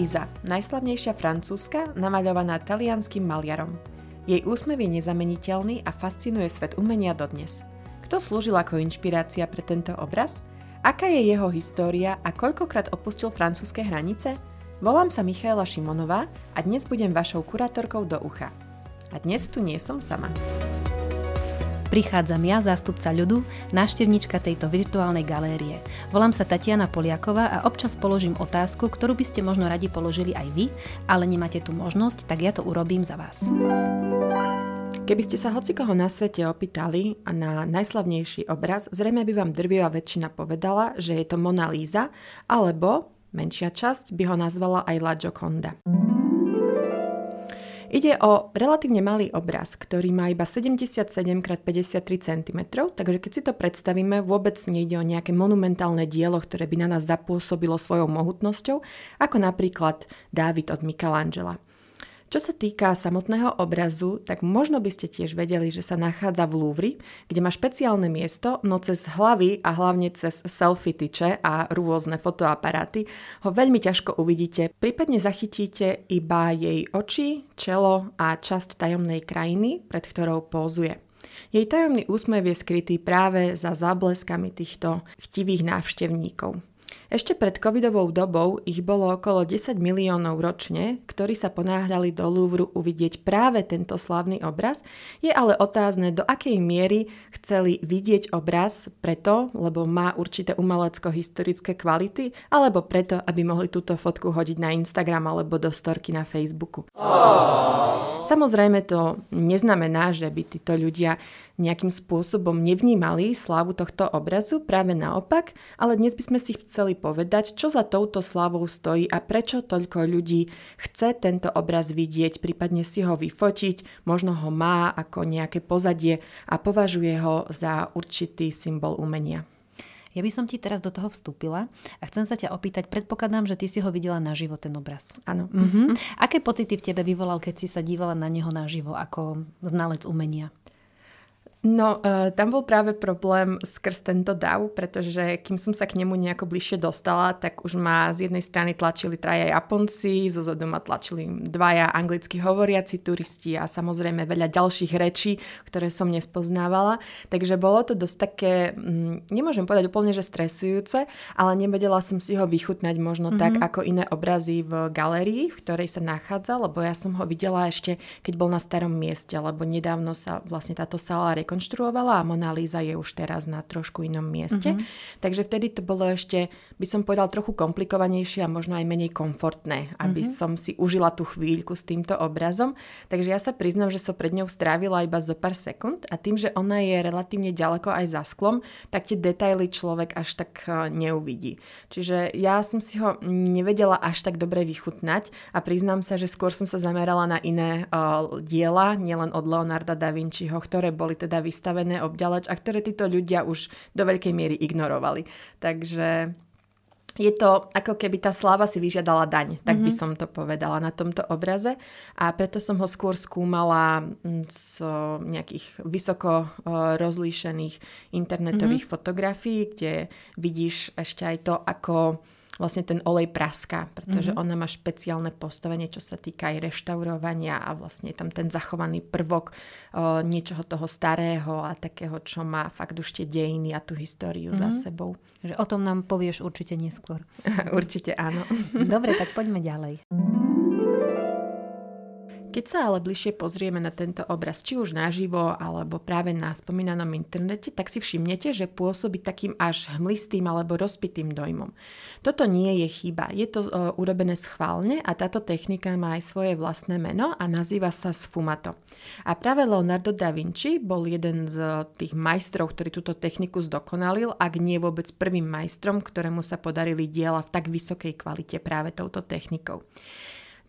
Lisa, najslavnejšia francúzska, namaľovaná talianským maliarom. Jej úsmev je nezameniteľný a fascinuje svet umenia dodnes. Kto slúžil ako inšpirácia pre tento obraz? Aká je jeho história a koľkokrát opustil francúzske hranice? Volám sa Michaela Šimonová a dnes budem vašou kurátorkou do ucha. A dnes tu nie som sama. Prichádzam ja, zástupca ľudu, návštevnička tejto virtuálnej galérie. Volám sa Tatiana Poliaková a občas položím otázku, ktorú by ste možno radi položili aj vy, ale nemáte tu možnosť, tak ja to urobím za vás. Keby ste sa hocikoho na svete opýtali na najslavnejší obraz, zrejme by vám drvivá väčšina povedala, že je to Mona Lisa, alebo menšia časť by ho nazvala aj La Gioconda. Ide o relatívne malý obraz, ktorý má iba 77x53 cm, takže keď si to predstavíme, vôbec nejde o nejaké monumentálne dielo, ktoré by na nás zapôsobilo svojou mohutnosťou, ako napríklad Dávid od Michelangela. Čo sa týka samotného obrazu, tak možno by ste tiež vedeli, že sa nachádza v Louvre, kde má špeciálne miesto, no cez hlavy a hlavne cez selfie tyče a rôzne fotoaparáty ho veľmi ťažko uvidíte, prípadne zachytíte iba jej oči, čelo a časť tajomnej krajiny, pred ktorou pózuje. Jej tajomný úsmev je skrytý práve za zábleskami týchto chtivých návštevníkov. Ešte pred covidovou dobou ich bolo okolo 10 miliónov ročne, ktorí sa ponáhľali do Louvru uvidieť práve tento slavný obraz. Je ale otázne, do akej miery chceli vidieť obraz preto, lebo má určité umelecko-historické kvality, alebo preto, aby mohli túto fotku hodiť na Instagram alebo do storky na Facebooku. Samozrejme to neznamená, že by títo ľudia nejakým spôsobom nevnímali slávu tohto obrazu, práve naopak, ale dnes by sme si chceli povedať, čo za touto slávou stojí a prečo toľko ľudí chce tento obraz vidieť, prípadne si ho vyfotiť, možno ho má ako nejaké pozadie a považuje ho za určitý symbol umenia. Ja by som ti teraz do toho vstúpila a chcem sa ťa opýtať, predpokladám, že ty si ho videla naživo, ten obraz. Áno. Mhm. Aké pocity v tebe vyvolal, keď si sa dívala na neho naživo ako znalec umenia? No, uh, tam bol práve problém skrz tento dav, pretože kým som sa k nemu nejako bližšie dostala, tak už ma z jednej strany tlačili traja Japonci, zo zodu ma tlačili dvaja anglicky hovoriaci turisti a samozrejme veľa ďalších rečí, ktoré som nespoznávala. Takže bolo to dosť také, mm, nemôžem povedať úplne, že stresujúce, ale nevedela som si ho vychutnať možno mm-hmm. tak ako iné obrazy v galerii, v ktorej sa nachádza, lebo ja som ho videla ešte, keď bol na starom mieste, lebo nedávno sa vlastne táto sala rekonštruovala a Mona Lisa je už teraz na trošku inom mieste. Mm-hmm. Takže vtedy to bolo ešte, by som povedal, trochu komplikovanejšie a možno aj menej komfortné, aby mm-hmm. som si užila tú chvíľku s týmto obrazom. Takže ja sa priznam, že som pred ňou strávila iba zo pár sekúnd a tým, že ona je relatívne ďaleko aj za sklom, tak tie detaily človek až tak e, neuvidí. Čiže ja som si ho nevedela až tak dobre vychutnať a priznám sa, že skôr som sa zamerala na iné uh, diela, nielen od Leonarda da Vinciho, ktoré boli teda vystavené obďalač a ktoré títo ľudia už do veľkej miery ignorovali. Takže je to ako keby tá sláva si vyžiadala daň, tak mm-hmm. by mhm. som to povedala na tomto obraze a preto som ho skôr skúmala mm, z nejakých vysoko rozlíšených internetových mm-hmm. fotografií, kde vidíš ešte aj to, ako vlastne ten olej praská, pretože mm-hmm. ona má špeciálne postavenie, čo sa týka aj reštaurovania a vlastne je tam ten zachovaný prvok o, niečoho toho starého a takého, čo má fakt už tie dejiny a tú históriu mm-hmm. za mhm. sebou. Že o tom nám povieš určite neskôr. určite áno. Dobre, tak poďme ďalej. Keď sa ale bližšie pozrieme na tento obraz, či už naživo, alebo práve na spomínanom internete, tak si všimnete, že pôsobí takým až hmlistým alebo rozpitým dojmom. Toto nie je chyba, je to uh, urobené schválne a táto technika má aj svoje vlastné meno a nazýva sa sfumato. A práve Leonardo da Vinci bol jeden z tých majstrov, ktorý túto techniku zdokonalil, ak nie vôbec prvým majstrom, ktorému sa podarili diela v tak vysokej kvalite práve touto technikou.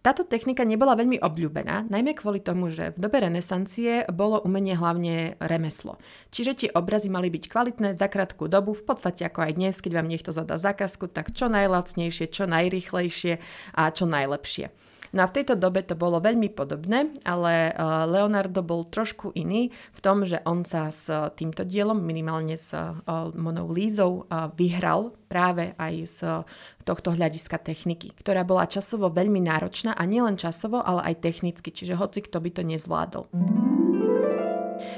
Táto technika nebola veľmi obľúbená, najmä kvôli tomu, že v dobe renesancie bolo umenie hlavne remeslo. Čiže tie obrazy mali byť kvalitné za krátku dobu, v podstate ako aj dnes, keď vám niekto zadá zákazku, tak čo najlacnejšie, čo najrychlejšie a čo najlepšie. No a v tejto dobe to bolo veľmi podobné, ale Leonardo bol trošku iný v tom, že on sa s týmto dielom, minimálne s Monou Lízou, vyhral práve aj z tohto hľadiska techniky, ktorá bola časovo veľmi náročná a nielen časovo, ale aj technicky, čiže hoci kto by to nezvládol.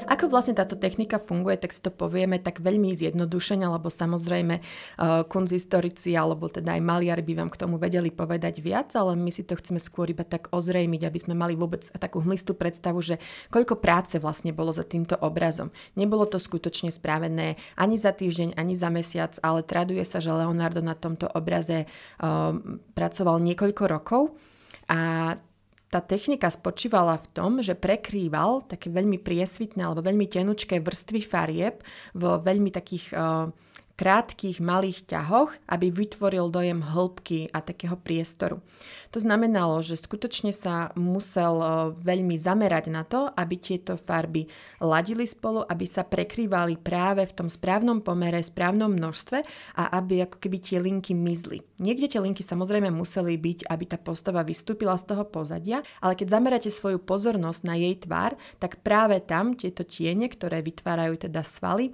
Ako vlastne táto technika funguje, tak si to povieme tak veľmi zjednodušene, lebo samozrejme uh, kunzistorici alebo teda aj maliari by vám k tomu vedeli povedať viac, ale my si to chceme skôr iba tak ozrejmiť, aby sme mali vôbec takú hmlistú predstavu, že koľko práce vlastne bolo za týmto obrazom. Nebolo to skutočne spravené ani za týždeň, ani za mesiac, ale traduje sa, že Leonardo na tomto obraze uh, pracoval niekoľko rokov a tá technika spočívala v tom, že prekrýval také veľmi priesvitné alebo veľmi tenučké vrstvy farieb vo veľmi takých uh, krátkých malých ťahoch, aby vytvoril dojem hĺbky a takého priestoru. To znamenalo, že skutočne sa musel e, veľmi zamerať na to, aby tieto farby ladili spolu, aby sa prekrývali práve v tom správnom pomere, správnom množstve a aby ako keby tie linky mizli. Niekde tie linky samozrejme museli byť, aby tá postava vystúpila z toho pozadia, ale keď zameráte svoju pozornosť na jej tvár, tak práve tam tieto tiene, ktoré vytvárajú teda svaly,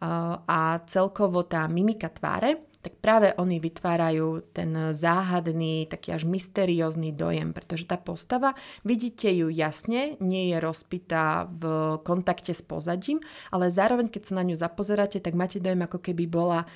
a celkovo tá mimika tváre, tak práve oni vytvárajú ten záhadný, taký až mysteriózny dojem, pretože tá postava, vidíte ju jasne, nie je rozpitá v kontakte s pozadím, ale zároveň, keď sa na ňu zapozeráte, tak máte dojem, ako keby bola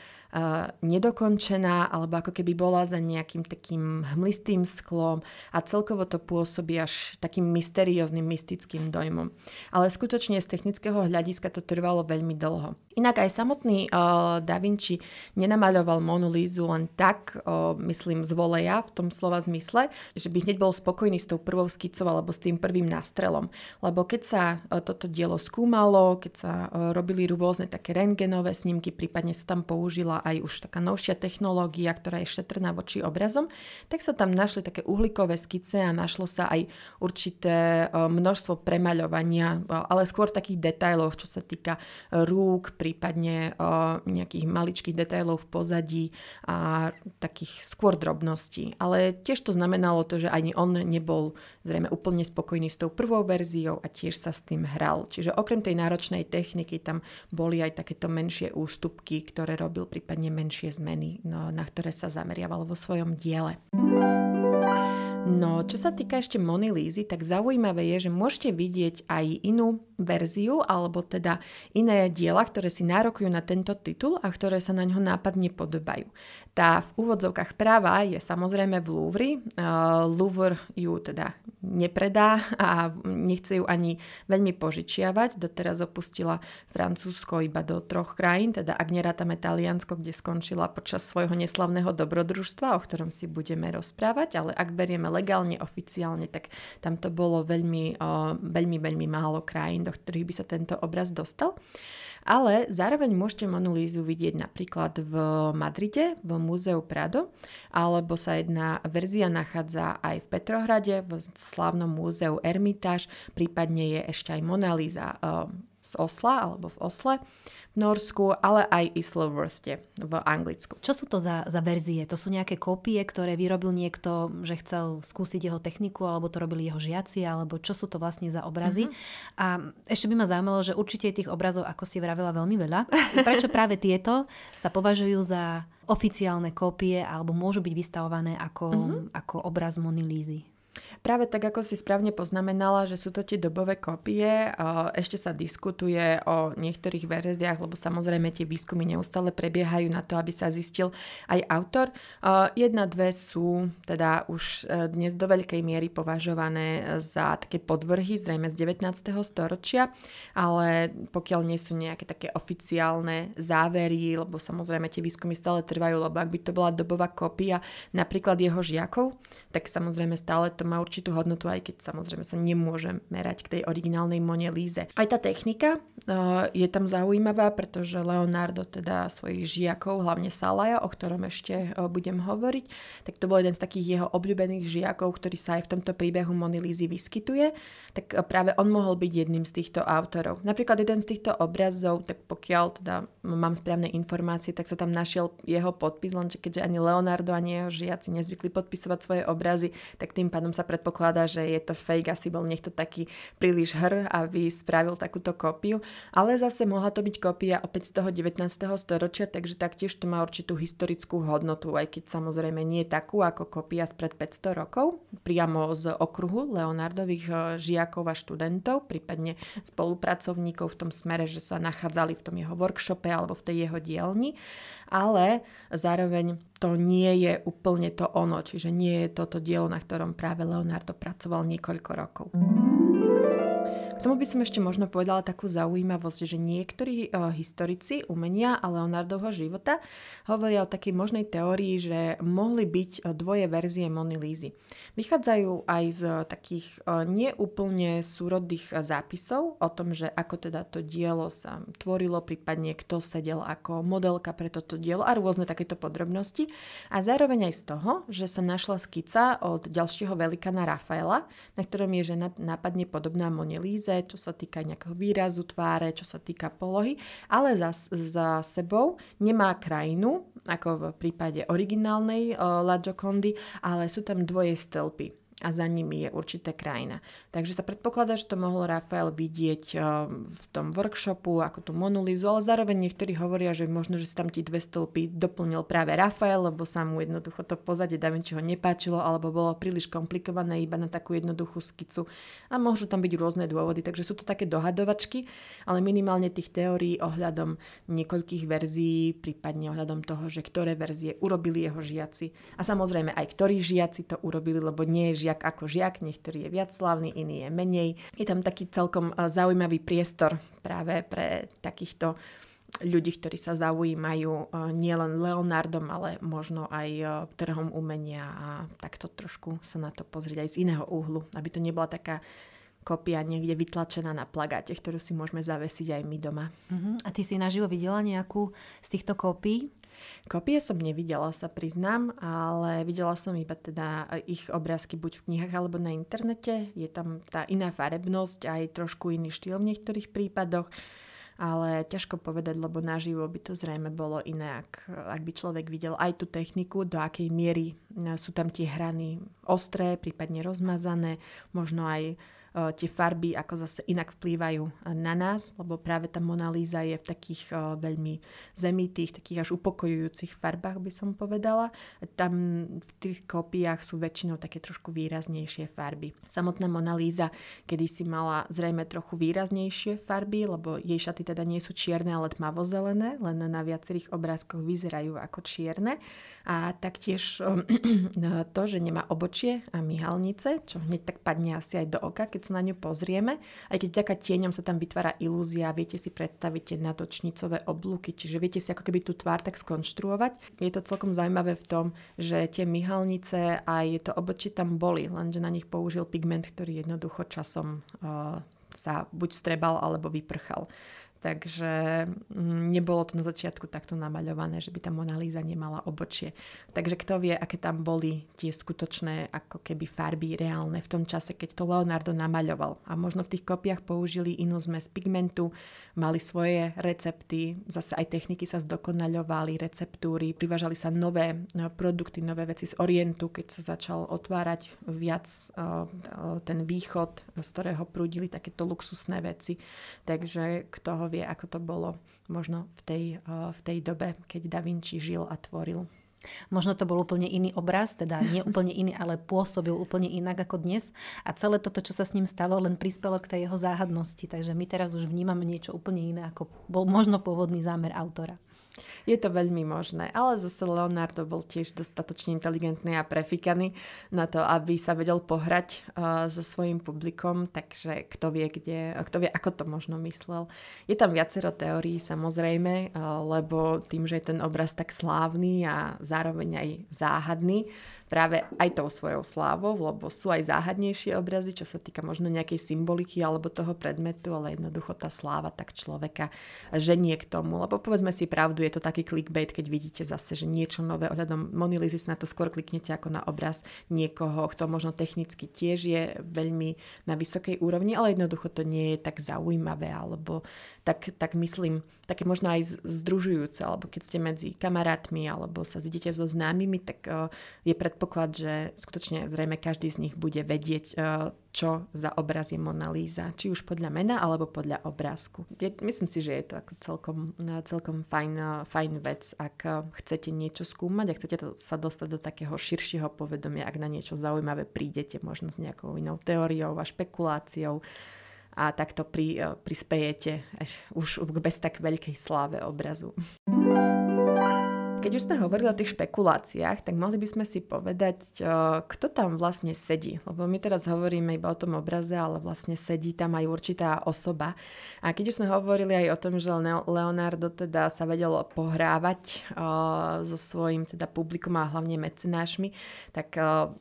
nedokončená alebo ako keby bola za nejakým takým hmlistým sklom a celkovo to pôsobí až takým mysterióznym, mystickým dojmom. Ale skutočne z technického hľadiska to trvalo veľmi dlho. Inak aj samotný uh, Da Vinci nenamaľoval Monu len tak, uh, myslím, z voleja v tom slova zmysle, že by hneď bol spokojný s tou prvou skicou alebo s tým prvým nástrelom. Lebo keď sa uh, toto dielo skúmalo, keď sa uh, robili rôzne také rengenové snímky, prípadne sa tam použila aj už taká novšia technológia, ktorá je šetrná voči obrazom, tak sa tam našli také uhlíkové skice a našlo sa aj určité e, množstvo premaľovania, e, ale skôr takých detailov, čo sa týka rúk, prípadne e, nejakých maličkých detailov v pozadí a takých skôr drobností. Ale tiež to znamenalo to, že ani on nebol zrejme úplne spokojný s tou prvou verziou a tiež sa s tým hral. Čiže okrem tej náročnej techniky tam boli aj takéto menšie ústupky, ktoré robil prípadne prípadne menšie zmeny, no, na ktoré sa zameriaval vo svojom diele. No, čo sa týka ešte Mony Lízy, tak zaujímavé je, že môžete vidieť aj inú verziu, alebo teda iné diela, ktoré si nárokujú na tento titul a ktoré sa na ňo nápadne podobajú. Tá v úvodzovkách práva je samozrejme v Louvre. Uh, Louvre ju teda nepredá a nechce ju ani veľmi požičiavať. Doteraz opustila Francúzsko iba do troch krajín, teda ak nerátame Taliansko, kde skončila počas svojho neslavného dobrodružstva, o ktorom si budeme rozprávať, ale ak berieme legálne, oficiálne, tak tam to bolo veľmi, uh, veľmi, veľmi málo krajín, do ktorých by sa tento obraz dostal. Ale zároveň môžete Monu Lízu vidieť napríklad v Madride, v Múzeu Prado, alebo sa jedna verzia nachádza aj v Petrohrade, v slávnom múzeu Ermitáž, prípadne je ešte aj Mona Lisa uh, z Osla alebo v Osle v Norsku, ale aj Isleworthe v Anglicku. Čo sú to za, za verzie? To sú nejaké kópie, ktoré vyrobil niekto, že chcel skúsiť jeho techniku, alebo to robili jeho žiaci, alebo čo sú to vlastne za obrazy? Mm-hmm. A ešte by ma zaujímalo, že určite tých obrazov, ako si vravila, veľmi veľa. Prečo práve tieto sa považujú za oficiálne kópie alebo môžu byť vystavované ako, mm-hmm. ako obraz Mony Lízy? Práve tak, ako si správne poznamenala, že sú to tie dobové kopie, ešte sa diskutuje o niektorých verziách, lebo samozrejme tie výskumy neustále prebiehajú na to, aby sa zistil aj autor. Jedna, dve sú teda už e, dnes do veľkej miery považované za také podvrhy, zrejme z 19. storočia, ale pokiaľ nie sú nejaké také oficiálne závery, lebo samozrejme tie výskumy stále trvajú, lebo ak by to bola dobová kopia napríklad jeho žiakov, tak samozrejme stále to má určitú hodnotu, aj keď samozrejme sa nemôže merať k tej originálnej Mone Líze. Aj tá technika uh, je tam zaujímavá, pretože Leonardo teda svojich žiakov, hlavne Salaja, o ktorom ešte uh, budem hovoriť, tak to bol jeden z takých jeho obľúbených žiakov, ktorý sa aj v tomto príbehu Mony Lízy vyskytuje, tak uh, práve on mohol byť jedným z týchto autorov. Napríklad jeden z týchto obrazov, tak pokiaľ teda mám správne informácie, tak sa tam našiel jeho podpis, lenže keďže ani Leonardo, ani jeho žiaci nezvykli podpisovať svoje obrazy, tak tým pádom sa predpokladá, že je to fake, asi bol niekto taký príliš hr, aby spravil takúto kópiu, ale zase mohla to byť kópia opäť z toho 19. storočia, takže taktiež to má určitú historickú hodnotu, aj keď samozrejme nie takú ako kópia spred 500 rokov, priamo z okruhu Leonardových eh, žiakov a študentov, prípadne spolupracovníkov v tom smere, že sa nachádzali v tom jeho workshope alebo v tej jeho dielni ale zároveň to nie je úplne to ono, čiže nie je toto dielo, na ktorom práve Leonardo pracoval niekoľko rokov tomu by som ešte možno povedala takú zaujímavosť, že niektorí uh, historici umenia a Leonardovho života hovoria o takej možnej teórii, že mohli byť uh, dvoje verzie Mony Lízy. Vychádzajú aj z takých uh, neúplne súrodých uh, zápisov o tom, že ako teda to dielo sa tvorilo, prípadne kto sedel ako modelka pre toto dielo a rôzne takéto podrobnosti. A zároveň aj z toho, že sa našla skica od ďalšieho velikana Rafaela, na ktorom je žena nápadne podobná Mone Líze hranice, čo sa týka nejakého výrazu tváre, čo sa týka polohy, ale za, za sebou nemá krajinu, ako v prípade originálnej uh, La Giocondy, ale sú tam dvoje stĺpy a za nimi je určitá krajina. Takže sa predpokladá, že to mohol Rafael vidieť eh, v tom workshopu ako tú Monolizu, ale zároveň niektorí hovoria, že možno, že si tam tie dve stĺpy doplnil práve Rafael, lebo sa mu jednoducho to pozadie Da Vinciho nepáčilo, alebo bolo príliš komplikované iba na takú jednoduchú skicu. A môžu tam byť rôzne dôvody, takže sú to také dohadovačky, ale minimálne tých teórií ohľadom niekoľkých verzií, prípadne ohľadom toho, že ktoré verzie urobili jeho žiaci. A samozrejme aj ktorí žiaci to urobili, lebo nie je žiac žiak ako žiak, niektorý je viac slavný, iný je menej. Je tam taký celkom e, zaujímavý priestor práve pre takýchto ľudí, ktorí sa zaujímajú e, nielen Leonardom, ale možno aj e, trhom umenia a takto trošku sa na to pozrieť aj z iného úhlu, aby to nebola taká kopia niekde vytlačená na plagáte, ktorú si môžeme zavesiť aj my doma. Uh-huh. A ty si naživo videla nejakú z týchto kópií? Kopie som nevidela, sa priznám, ale videla som iba teda ich obrázky buď v knihách alebo na internete. Je tam tá iná farebnosť, aj trošku iný štýl v niektorých prípadoch ale ťažko povedať, lebo naživo by to zrejme bolo iné, ak, ak by človek videl aj tú techniku, do akej miery sú tam tie hrany ostré, prípadne rozmazané, možno aj tie farby ako zase inak vplývajú na nás, lebo práve tá Mona Lisa je v takých eh, veľmi zemitých, takých až upokojujúcich farbách by som povedala. Tam v tých kópiách sú väčšinou také trošku výraznejšie farby. Samotná Mona Lisa kedy si mala zrejme trochu výraznejšie farby, lebo jej šaty teda nie sú čierne, ale tmavozelené, len na viacerých obrázkoch vyzerajú ako čierne. A taktiež eh, to, že nemá obočie a myhalnice, čo hneď tak padne asi aj do oka, keď sa na ňu pozrieme. Aj keď vďaka tieňom sa tam vytvára ilúzia, viete si predstaviť tie natočnicové oblúky, čiže viete si ako keby tú tvár tak skonštruovať. Je to celkom zaujímavé v tom, že tie myhalnice aj to obočie tam boli, lenže na nich použil pigment, ktorý jednoducho časom uh, sa buď strebal alebo vyprchal. Takže mm, nebolo to na začiatku takto namaľované, že by tá Mona Lisa nemala obočie. Takže kto vie, aké tam boli tie skutočné ako keby farby reálne v tom čase, keď to Leonardo namaľoval. A možno v tých kopiach použili inú zmes pigmentu, mali svoje recepty, zase aj techniky sa zdokonaľovali, receptúry, privážali sa nové no, produkty, nové veci z Orientu, keď sa začal otvárať viac ten východ, z ktorého prúdili takéto luxusné veci. Takže kto ho vie, ako to bolo možno v tej, v tej dobe, keď Da Vinci žil a tvoril. Možno to bol úplne iný obraz, teda nie úplne iný, ale pôsobil úplne inak ako dnes. A celé toto, čo sa s ním stalo, len prispelo k tej jeho záhadnosti. Takže my teraz už vnímame niečo úplne iné, ako bol možno pôvodný zámer autora. Je to veľmi možné, ale zase Leonardo bol tiež dostatočne inteligentný a prefikaný na to, aby sa vedel pohrať uh, so svojím publikom, takže kto vie, kde, kto vie, ako to možno myslel. Je tam viacero teórií samozrejme, uh, lebo tým, že je ten obraz tak slávny a zároveň aj záhadný, práve aj tou svojou slávou, lebo sú aj záhadnejšie obrazy, čo sa týka možno nejakej symboliky alebo toho predmetu, ale jednoducho tá sláva tak človeka ženie k tomu. Lebo povedzme si pravdu, je to taký clickbait, keď vidíte zase, že niečo nové ohľadom Monilizy na to skôr kliknete ako na obraz niekoho, kto možno technicky tiež je veľmi na vysokej úrovni, ale jednoducho to nie je tak zaujímavé alebo tak, tak myslím, také možno aj združujúce, alebo keď ste medzi kamarátmi alebo sa zidete so známymi, tak uh, je predpoklad že skutočne zrejme každý z nich bude vedieť, e, čo za obraz je Mona Lisa, či už podľa mena alebo podľa obrázku. Myslím si, že je to ako celkom, e, celkom fajn, e, fajn vec, ak chcete niečo skúmať a chcete sa dostať do takého širšieho povedomia, ak na niečo zaujímavé prídete, možno s nejakou inou teóriou a špekuláciou a takto pri, prispejete už bez tak veľkej sláve obrazu. Keď už sme hovorili o tých špekuláciách, tak mohli by sme si povedať, kto tam vlastne sedí. Lebo my teraz hovoríme iba o tom obraze, ale vlastne sedí tam aj určitá osoba. A keď už sme hovorili aj o tom, že Leonardo teda sa vedelo pohrávať so svojím teda publikum a hlavne mecenášmi, tak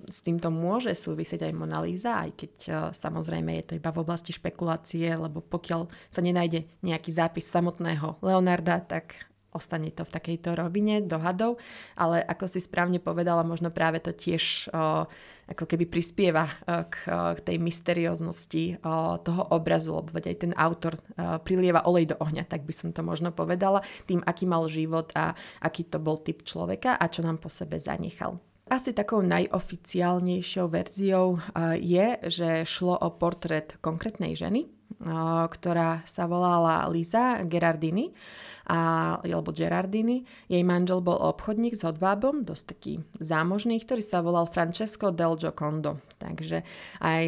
s týmto môže súvisieť aj Mona Lisa, aj keď samozrejme je to iba v oblasti špekulácie, lebo pokiaľ sa nenájde nejaký zápis samotného Leonarda, tak ostane to v takejto rovine dohadov, ale ako si správne povedala, možno práve to tiež o, ako keby prispieva k, k tej mysterióznosti o, toho obrazu, lebo aj ten autor o, prilieva olej do ohňa, tak by som to možno povedala, tým, aký mal život a aký to bol typ človeka a čo nám po sebe zanechal. Asi takou najoficiálnejšou verziou je, že šlo o portrét konkrétnej ženy, ktorá sa volala Lisa Gerardini a, alebo Gerardini. Jej manžel bol obchodník s hodvábom, dosť taký zámožný, ktorý sa volal Francesco del Giocondo. Takže aj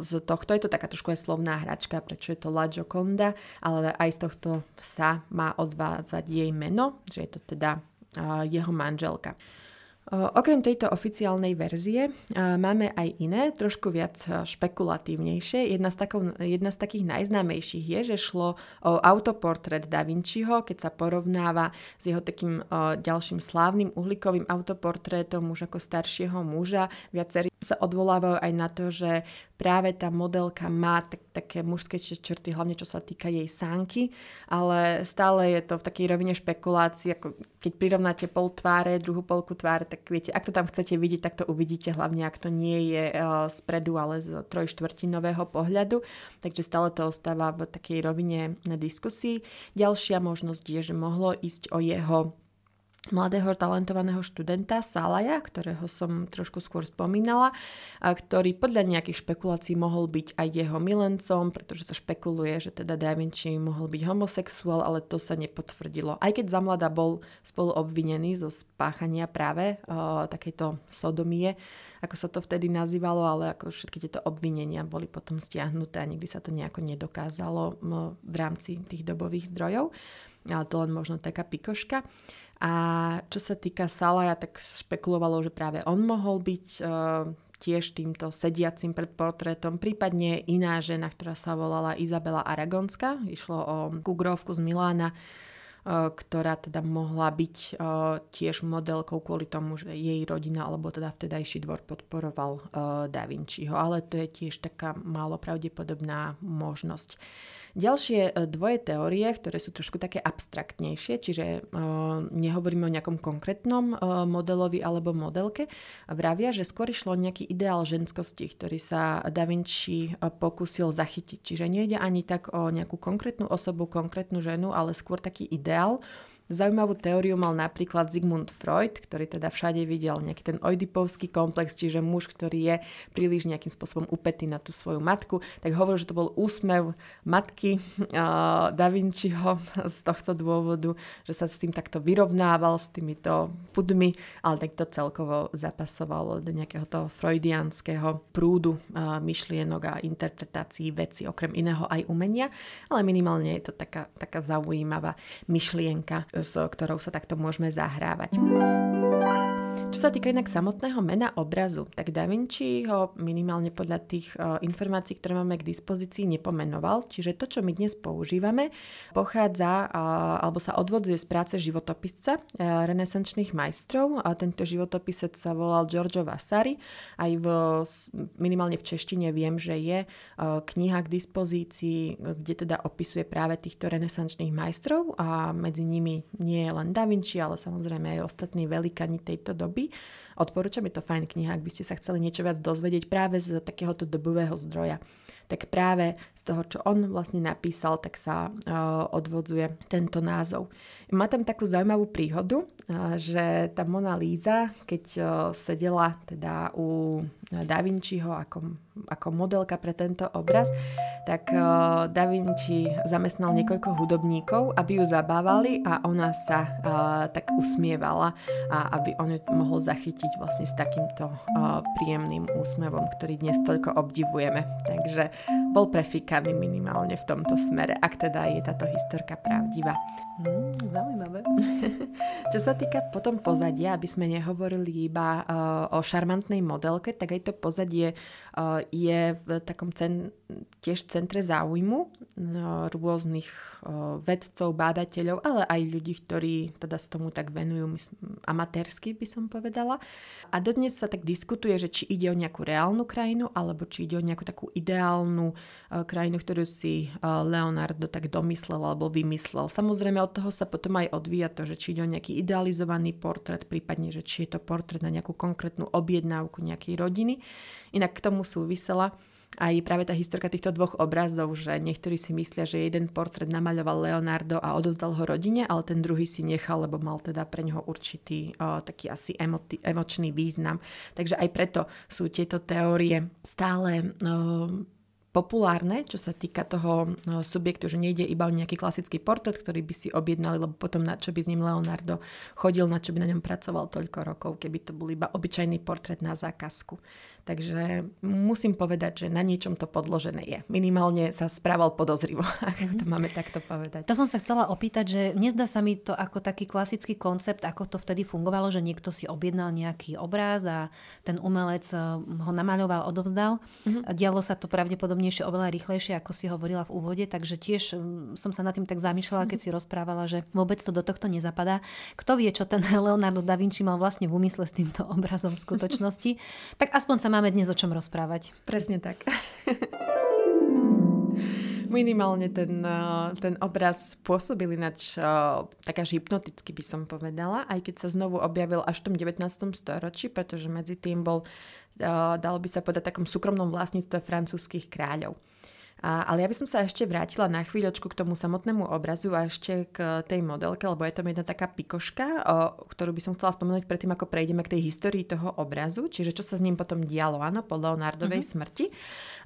z tohto je to taká trošku aj slovná hračka, prečo je to La Gioconda, ale aj z tohto sa má odvádzať jej meno, že je to teda jeho manželka. Okrem tejto oficiálnej verzie máme aj iné, trošku viac špekulatívnejšie. Jedna z, takou, jedna z takých najznámejších je, že šlo o autoportrét Da Vinciho, keď sa porovnáva s jeho takým ďalším slávnym uhlíkovým autoportrétom už ako staršieho muža. Viacerí sa odvolávajú aj na to, že práve tá modelka má tak, také mužské črty, hlavne čo sa týka jej sánky, ale stále je to v takej rovine špekulácií, ako keď prirovnáte pol tváre, druhú polku tváre, tak viete, ak to tam chcete vidieť, tak to uvidíte, hlavne ak to nie je uh, spredu, ale z trojštvrtinového pohľadu, takže stále to ostáva v takej rovine na diskusii. Ďalšia možnosť je, že mohlo ísť o jeho mladého talentovaného študenta Salaja, ktorého som trošku skôr spomínala, a ktorý podľa nejakých špekulácií mohol byť aj jeho milencom, pretože sa špekuluje, že teda Da Vinci mohol byť homosexuál, ale to sa nepotvrdilo. Aj keď za mladá bol spolu obvinený zo spáchania práve o, takejto sodomie, ako sa to vtedy nazývalo, ale ako všetky tieto obvinenia boli potom stiahnuté a nikdy sa to nejako nedokázalo v rámci tých dobových zdrojov. Ale to len možno taká pikoška. A čo sa týka Salaja, tak špekulovalo, že práve on mohol byť uh, tiež týmto sediacim pred portrétom, prípadne iná žena, ktorá sa volala Izabela Aragonská. Išlo o kugrovku z Milána, uh, ktorá teda mohla byť uh, tiež modelkou kvôli tomu, že jej rodina alebo teda vtedajší dvor podporoval Da Vinciho. Ale to je tiež taká málo pravdepodobná možnosť. Ďalšie e, dvoje teórie, ktoré sú trošku také abstraktnejšie, čiže uh, nehovoríme o nejakom konkrétnom uh, modelovi alebo modelke, vravia, že skôr išlo nejaký ideál ženskosti, ktorý sa Da Vinci pokusil zachytiť. Čiže nejde ani tak o nejakú konkrétnu osobu, konkrétnu ženu, ale skôr taký ideál, Zaujímavú teóriu mal napríklad Sigmund Freud, ktorý teda všade videl nejaký ten oidipovský komplex, čiže muž, ktorý je príliš nejakým spôsobom upetý na tú svoju matku, tak hovoril, že to bol úsmev matky uh, Da Vinciho z tohto dôvodu, že sa s tým takto vyrovnával, s týmito pudmi, ale tak to celkovo zapasovalo do nejakého toho freudianského prúdu uh, myšlienok a interpretácií veci, okrem iného aj umenia, ale minimálne je to taká, taká zaujímavá myšlienka, s ktorou sa takto môžeme zahrávať. Sa týka inak samotného mena obrazu, tak Da Vinci ho minimálne podľa tých uh, informácií, ktoré máme k dispozícii, nepomenoval. Čiže to, čo my dnes používame, pochádza uh, alebo sa odvodzuje z práce životopisca uh, renesančných majstrov. A tento životopisec sa volal Giorgio Vasari. Aj v, minimálne v češtine viem, že je kniha k dispozícii, kde teda opisuje práve týchto renesančných majstrov a medzi nimi nie je len Da Vinci, ale samozrejme aj ostatní velikani tejto doby. Odporúčam, je to fajn kniha, ak by ste sa chceli niečo viac dozvedieť práve z takéhoto dobového zdroja. tak práve z toho, čo on vlastne napísal, tak sa uh, odvodzuje tento názov. Má tam takú zaujímavú príhodu, že tá Mona Lisa, keď sedela teda u Da Vinciho ako, ako modelka pre tento obraz, tak Da Vinci zamestnal niekoľko hudobníkov, aby ju zabávali a ona sa tak usmievala a aby on ju mohol zachytiť vlastne s takýmto príjemným úsmevom, ktorý dnes toľko obdivujeme. Takže bol prefíkaný minimálne v tomto smere, ak teda je táto historka pravdivá. Mm, zaujímavé. Čo sa týka potom pozadia, aby sme nehovorili iba uh, o šarmantnej modelke, tak aj to pozadie uh, je v takom cen, tiež centre záujmu uh, rôznych uh, vedcov, bádateľov, ale aj ľudí, ktorí teda s tomu tak venujú amatérsky, by som povedala. A dodnes sa tak diskutuje, že či ide o nejakú reálnu krajinu, alebo či ide o nejakú takú ideálnu uh, krajinu, ktorú si Leonardo tak domyslel alebo vymyslel. Samozrejme od toho sa potom aj odvíja to, že či ide o nejaký idealizovaný portrét, prípadne, že či je to portrét na nejakú konkrétnu objednávku nejakej rodiny. Inak k tomu súvisela aj práve tá historka týchto dvoch obrazov, že niektorí si myslia, že jeden portrét namaľoval Leonardo a odozdal ho rodine, ale ten druhý si nechal, lebo mal teda pre neho určitý o, taký asi emoti- emočný význam. Takže aj preto sú tieto teórie stále o, populárne, čo sa týka toho subjektu, že nejde iba o nejaký klasický portrét, ktorý by si objednali, lebo potom na čo by s ním Leonardo chodil, na čo by na ňom pracoval toľko rokov, keby to bol iba obyčajný portrét na zákazku. Takže musím povedať, že na niečom to podložené je. Minimálne sa správal podozrivo, ak to mhm. máme takto povedať. To som sa chcela opýtať, že nezdá sa mi to ako taký klasický koncept, ako to vtedy fungovalo, že niekto si objednal nejaký obráz a ten umelec eh, ho namaľoval, odovzdal. Mm-hmm. Dialo sa to pravdepodobnejšie oveľa rýchlejšie, ako si hovorila v úvode, takže tiež mm, som sa nad tým tak zamýšľala, keď si rozprávala, že vôbec to do tohto nezapadá. Kto vie, čo ten Leonardo da Vinci mal vlastne v úmysle s týmto obrazom v skutočnosti, tak aspoň sa máme dnes o čom rozprávať. Presne tak. Minimálne ten, eh, ten obraz pôsobil ináč eh, tak až hypnoticky by som povedala, aj keď sa znovu objavil až v tom 19. storočí, pretože medzi tým bol, eh, dalo by sa povedať, takom súkromnom vlastníctve francúzských kráľov. A, ale ja by som sa ešte vrátila na chvíľočku k tomu samotnému obrazu a ešte k tej modelke, lebo je tam jedna taká pikoška, o, ktorú by som chcela spomenúť predtým, ako prejdeme k tej histórii toho obrazu, čiže čo sa s ním potom dialo, áno, po Leonardovej uh-huh. smrti.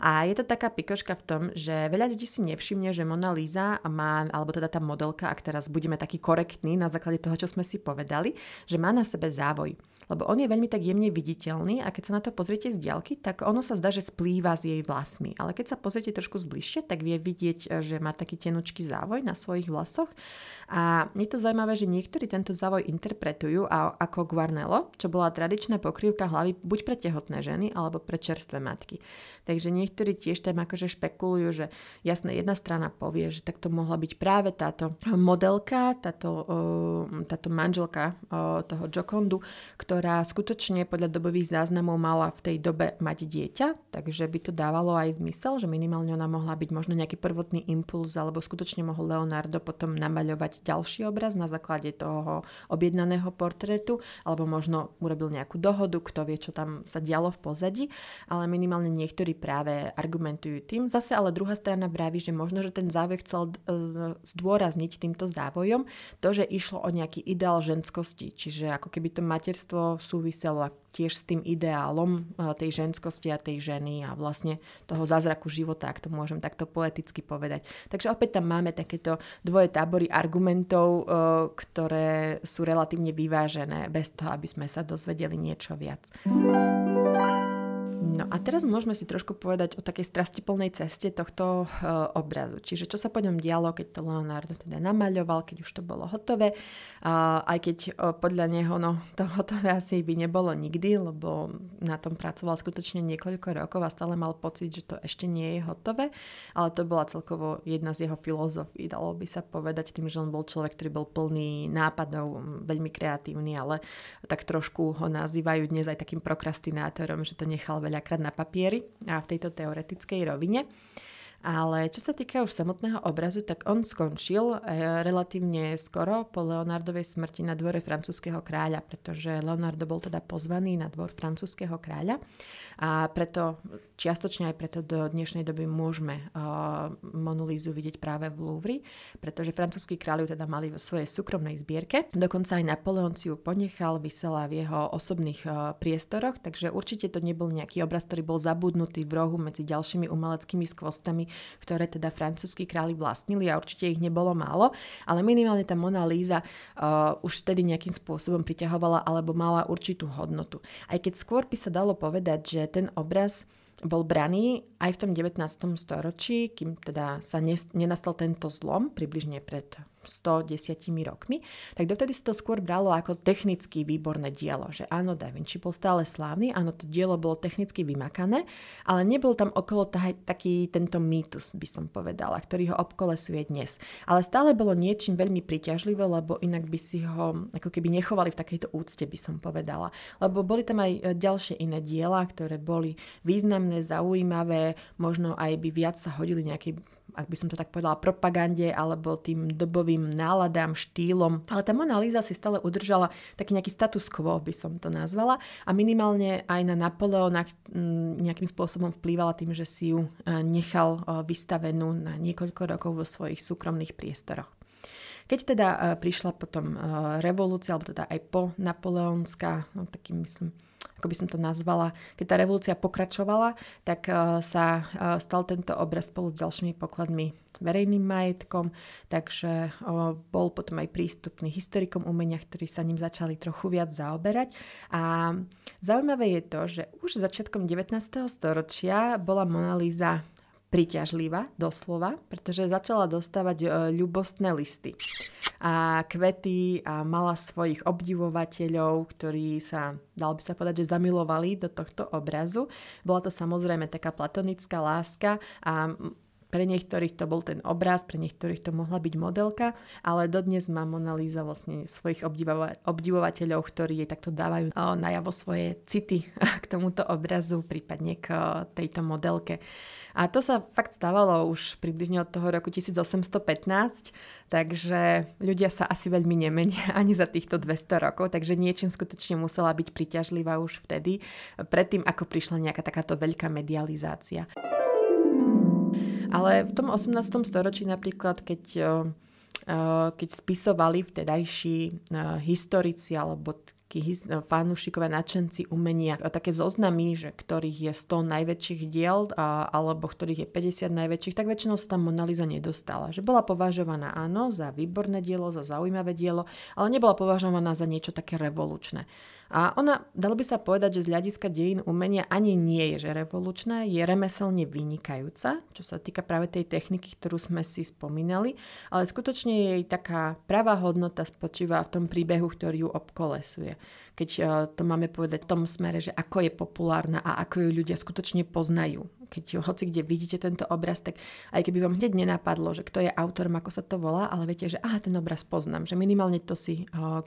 A je to taká pikoška v tom, že veľa ľudí si nevšimne, že Mona Lisa má, alebo teda tá modelka, ak teraz budeme taký korektní na základe toho, čo sme si povedali, že má na sebe závoj lebo on je veľmi tak jemne viditeľný a keď sa na to pozriete z diaľky, tak ono sa zdá, že splýva s jej vlasmi. Ale keď sa pozriete trošku zbližšie, tak vie vidieť, že má taký tenučký závoj na svojich vlasoch. A je to zaujímavé, že niektorí tento závoj interpretujú ako guarnelo, čo bola tradičná pokrývka hlavy buď pre tehotné ženy alebo pre čerstvé matky. Takže niektorí tiež tam akože špekulujú, že jasne jedna strana povie, že takto mohla byť práve táto modelka, táto, táto manželka toho Jokondu, ktorá skutočne podľa dobových záznamov mala v tej dobe mať dieťa, takže by to dávalo aj zmysel, že minimálne ona mohla byť možno nejaký prvotný impuls, alebo skutočne mohol Leonardo potom namaľovať ďalší obraz na základe toho objednaného portrétu, alebo možno urobil nejakú dohodu, kto vie, čo tam sa dialo v pozadí, ale minimálne niektorí práve argumentujú tým. Zase ale druhá strana vraví, že možno, že ten závoj chcel e, zdôrazniť týmto závojom to, že išlo o nejaký ideál ženskosti, čiže ako keby to materstvo súviselo tiež s tým ideálom e, tej ženskosti a tej ženy a vlastne toho zázraku života, ak to môžem takto poeticky povedať. Takže opäť tam máme takéto dvoje tábory argumentov, e, ktoré sú relatívne vyvážené, bez toho, aby sme sa dozvedeli niečo viac. No a teraz môžeme si trošku povedať o takej strastiplnej ceste tohto uh, obrazu. Čiže čo sa po ňom dialo, keď to Leonardo teda namaľoval, keď už to bolo hotové. Uh, aj keď uh, podľa neho no, to hotové asi by nebolo nikdy, lebo na tom pracoval skutočne niekoľko rokov a stále mal pocit, že to ešte nie je hotové. Ale to bola celkovo jedna z jeho filozofií, dalo by sa povedať, tým, že on bol človek, ktorý bol plný nápadov, veľmi kreatívny, ale tak trošku ho nazývajú dnes aj takým prokrastinátorom, že to nechal veľa veľakrát na papieri a v tejto teoretickej rovine. Ale čo sa týka už samotného obrazu, tak on skončil e, relatívne skoro po Leonardovej smrti na dvore francúzského kráľa, pretože Leonardo bol teda pozvaný na dvor francúzského kráľa a preto, čiastočne aj preto do dnešnej doby môžeme uh, Monolízu vidieť práve v Louvre, pretože francúzskí kráľi teda mali vo svojej súkromnej zbierke. Dokonca aj Napoleon si ju ponechal, vysela v jeho osobných uh, priestoroch, takže určite to nebol nejaký obraz, ktorý bol zabudnutý v rohu medzi ďalšími umeleckými skvostami, ktoré teda francúzskí králi vlastnili a určite ich nebolo málo, ale minimálne tá Mona Lisa uh, už vtedy nejakým spôsobom priťahovala alebo mala určitú hodnotu. Aj keď skôr by sa dalo povedať, že ten obraz bol braný aj v tom 19. storočí, kým teda sa nenastal tento zlom, približne pred 110 rokmi, tak dovtedy sa to skôr bralo ako technicky výborné dielo, že áno, Da Vinci bol stále slávny, áno, to dielo bolo technicky vymakané, ale nebol tam okolo taj, taký tento mýtus, by som povedala, ktorý ho obkolesuje dnes. Ale stále bolo niečím veľmi priťažlivé, lebo inak by si ho ako keby nechovali v takejto úcte, by som povedala. Lebo boli tam aj e, ďalšie iné diela, ktoré boli významné, zaujímavé, možno aj by viac sa hodili nejakej ak by som to tak povedala, propagande alebo tým dobovým náladám, štýlom. Ale tá Mona si stále udržala taký nejaký status quo, by som to nazvala. A minimálne aj na Napoleona nejakým spôsobom vplývala tým, že si ju e, nechal e, vystavenú na niekoľko rokov vo svojich súkromných priestoroch. Keď teda e, prišla potom revolúcia, alebo teda aj po napoleonská, no takým myslím, ako by som to nazvala, keď tá revolúcia pokračovala, tak uh, sa uh, stal tento obraz spolu s ďalšími pokladmi verejným majetkom, takže uh, bol potom aj prístupný historikom umenia, ktorí sa ním začali trochu viac zaoberať. A zaujímavé je to, že už začiatkom 19. storočia bola Mona priťažlivá, doslova, pretože začala dostávať ľubostné listy a kvety a mala svojich obdivovateľov, ktorí sa, dal by sa povedať, že zamilovali do tohto obrazu. Bola to samozrejme taká platonická láska a pre niektorých to bol ten obraz, pre niektorých to mohla byť modelka, ale dodnes má Mona Lisa vlastne svojich obdivova- obdivovateľov, ktorí jej takto dávajú najavo svoje city k tomuto obrazu, prípadne k tejto modelke. A to sa fakt stávalo už približne od toho roku 1815, takže ľudia sa asi veľmi nemenia ani za týchto 200 rokov, takže niečím skutočne musela byť priťažlivá už vtedy, predtým ako prišla nejaká takáto veľká medializácia. Ale v tom 18. storočí napríklad, keď keď spisovali vtedajší historici alebo fanúšikovia, nadšenci umenia, také zoznamy, že ktorých je 100 najväčších diel alebo ktorých je 50 najväčších, tak väčšinou sa tam Mona Lisa nedostala. Že bola považovaná áno za výborné dielo, za zaujímavé dielo, ale nebola považovaná za niečo také revolučné. A ona, dalo by sa povedať, že z hľadiska dejín umenia ani nie je, že revolučná, je remeselne vynikajúca, čo sa týka práve tej techniky, ktorú sme si spomínali, ale skutočne jej taká pravá hodnota spočíva v tom príbehu, ktorý ju obkolesuje. Keď eh, to máme povedať v tom smere, že ako je populárna a ako ju ľudia skutočne poznajú keď hoci kde vidíte tento obraz, tak aj keby vám hneď nenapadlo, že kto je autorom, ako sa to volá, ale viete, že aha, ten obraz poznám, že minimálne to si uh,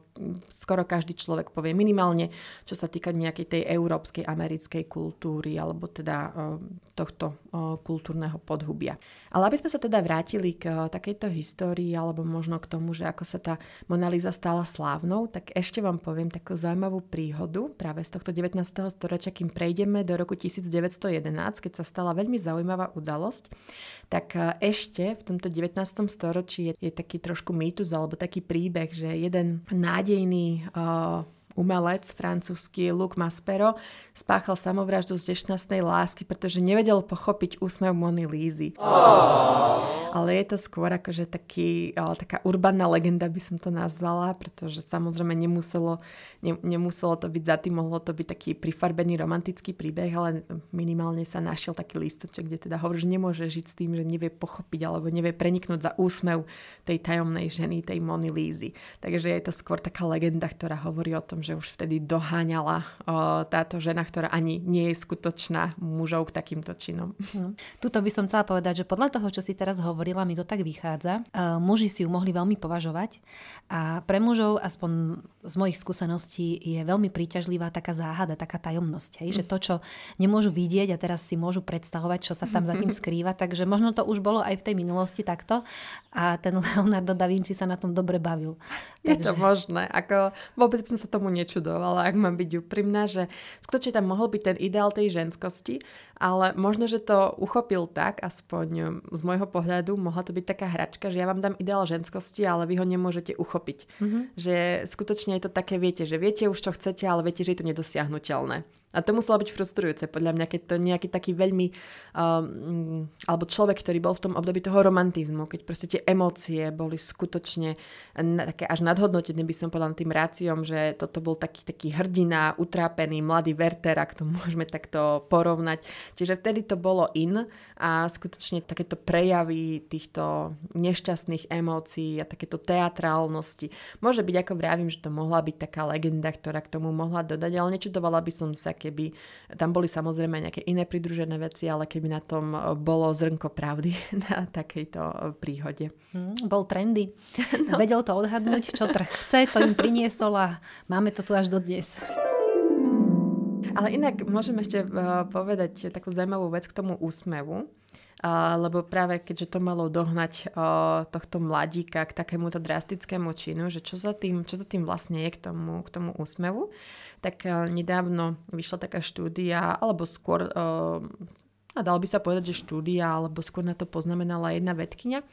skoro každý človek povie, minimálne čo sa týka nejakej tej európskej, americkej kultúry alebo teda uh, tohto uh, kultúrneho podhubia. Ale aby sme sa teda vrátili k uh, takejto histórii alebo možno k tomu, že ako sa tá Mona Lisa stala slávnou, tak ešte vám poviem takú zaujímavú príhodu práve z tohto 19. storočia, kým prejdeme do roku 1911, keď sa stala veľmi zaujímavá udalosť, tak e, ešte v tomto 19. storočí je, je taký trošku mýtus alebo taký príbeh, že jeden nádejný uh, umelec francúzsky Luc Maspero spáchal samovraždu z dešťastnej lásky, pretože nevedel pochopiť úsmev Mony Lízy. Ale je to skôr akože taký, taká urbaná legenda by som to nazvala, pretože samozrejme nemuselo, ne, nemuselo to byť za tým, mohlo to byť taký prifarbený romantický príbeh, ale minimálne sa našiel taký listoček, kde teda hovorí, že nemôže žiť s tým, že nevie pochopiť alebo nevie preniknúť za úsmev tej tajomnej ženy, tej Mony Lízy. Takže je to skôr taká legenda, ktorá hovorí o tom, tom, že už vtedy doháňala o, táto žena, ktorá ani nie je skutočná mužov k takýmto činom. Hm. Tuto by som chcela povedať, že podľa toho, čo si teraz hovorila, mi to tak vychádza. Uh, muži si ju mohli veľmi považovať a pre mužov, aspoň z mojich skúseností, je veľmi príťažlivá taká záhada, taká tajomnosť. Hej? Že to, čo nemôžu vidieť a teraz si môžu predstavovať, čo sa tam za tým skrýva. Takže možno to už bolo aj v tej minulosti takto a ten Leonardo da Vinci sa na tom dobre bavil. Je Takže... to možné. Ako, vôbec by som sa tomu nečudovala, ak mám byť úprimná, že skutočne tam mohol byť ten ideál tej ženskosti, ale možno, že to uchopil tak, aspoň z môjho pohľadu, mohla to byť taká hračka, že ja vám dám ideál ženskosti, ale vy ho nemôžete uchopiť. Mm-hmm. Že skutočne je to také, viete, že viete už, čo chcete, ale viete, že je to nedosiahnutelné. A to muselo byť frustrujúce, podľa mňa, keď to nejaký taký veľmi, um, alebo človek, ktorý bol v tom období toho romantizmu, keď proste tie emócie boli skutočne na, také až nadhodnotené, by som povedala tým ráciom, že toto bol taký, taký hrdina, utrápený, mladý Werther, ak to môžeme takto porovnať. Čiže vtedy to bolo in a skutočne takéto prejavy týchto nešťastných emócií a takéto teatrálnosti. Môže byť, ako vravím, že to mohla byť taká legenda, ktorá k tomu mohla dodať, ale nečudovala by som sa, keby tam boli samozrejme nejaké iné pridružené veci, ale keby na tom e, bolo zrnko pravdy na takejto e, príhode. Hmm, bol trendy. No. Vedel to odhadnúť, čo trh chce, to im priniesol a máme to tu až do dnes. Ale inak môžem ešte uh, povedať takú zaujímavú vec k tomu úsmevu. Lebo práve keďže to malo dohnať tohto mladíka k takémuto drastickému činu, že čo za tým, čo za tým vlastne je k tomu, k tomu úsmevu, tak uh, nedávno vyšla taká štúdia, alebo skôr, a dalo by sa povedať, že štúdia, alebo skôr na to poznamenala jedna vedkynia,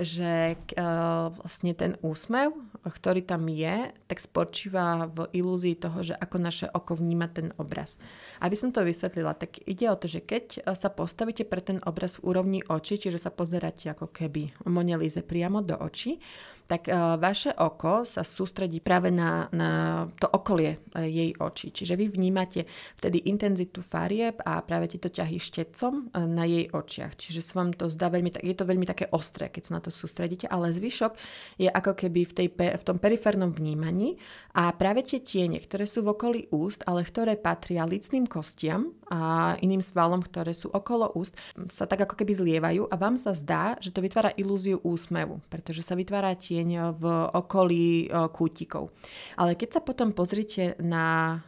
že uh, vlastne ten úsmev, ktorý tam je, tak spočíva v ilúzii toho, že ako naše oko vníma ten obraz. Aby som to vysvetlila, tak ide o to, že keď sa postavíte pre ten obraz v úrovni očí, čiže sa pozeráte ako keby Monelize priamo do očí, tak uh, vaše oko sa sústredí práve na, na to okolie uh, jej očí. Čiže vy vnímate vtedy intenzitu farieb a práve tieto ťahy štecom uh, na jej očiach. Čiže sa vám to zdá veľmi, je to veľmi také ostré, keď sa na to sústredíte, ale zvyšok je ako keby v, tej, v tom periférnom vnímaní a práve tie tiene, ktoré sú v okolí úst, ale ktoré patria licným kostiam a iným svalom, ktoré sú okolo úst, sa tak ako keby zlievajú a vám sa zdá, že to vytvára ilúziu úsmevu, pretože sa vytvára tie tieň v okolí kútikov. Ale keď sa potom pozrite na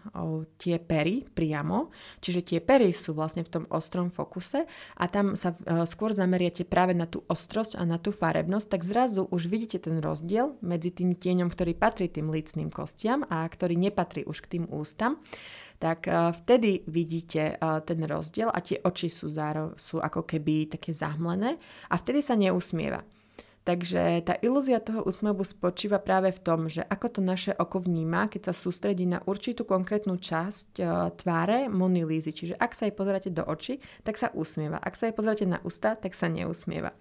tie pery priamo, čiže tie pery sú vlastne v tom ostrom fokuse a tam sa skôr zameriate práve na tú ostrosť a na tú farebnosť, tak zrazu už vidíte ten rozdiel medzi tým tieňom, ktorý patrí tým lícným kostiam a ktorý nepatrí už k tým ústam tak vtedy vidíte ten rozdiel a tie oči sú, záro, sú ako keby také zahmlené a vtedy sa neusmieva. Takže tá ilúzia toho úsmevu spočíva práve v tom, že ako to naše oko vníma, keď sa sústredí na určitú konkrétnu časť e, tváre Mony Lízy. Čiže ak sa jej pozeráte do očí, tak sa usmieva. Ak sa jej pozeráte na ústa, tak sa neusmieva.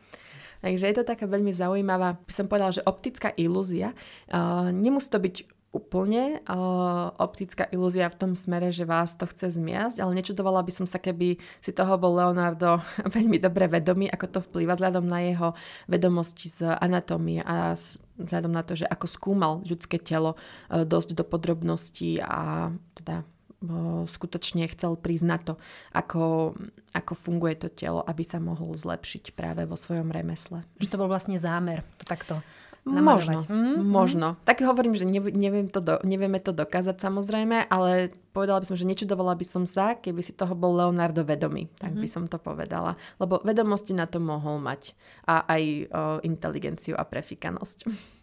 Takže je to taká veľmi zaujímavá, by som povedala, že optická ilúzia. Uh, nemusí to byť úplne uh, optická ilúzia v tom smere, že vás to chce zmiasť, ale nečudovala by som sa, keby si toho bol Leonardo veľmi dobre vedomý, ako to vplýva vzhľadom na jeho vedomosti z anatómie a vzhľadom na to, že ako skúmal ľudské telo uh, dosť do podrobností a teda uh, skutočne chcel priznať to, ako, ako funguje to telo, aby sa mohol zlepšiť práve vo svojom remesle. Že to bol vlastne zámer, to takto Možno, mm-hmm. možno. Tak hovorím, že neviem to do, nevieme to dokázať samozrejme, ale povedala by som, že nečudovala by som sa, keby si toho bol Leonardo vedomý. Tak mm-hmm. by som to povedala. Lebo vedomosti na to mohol mať. A aj o, inteligenciu a prefikanosť.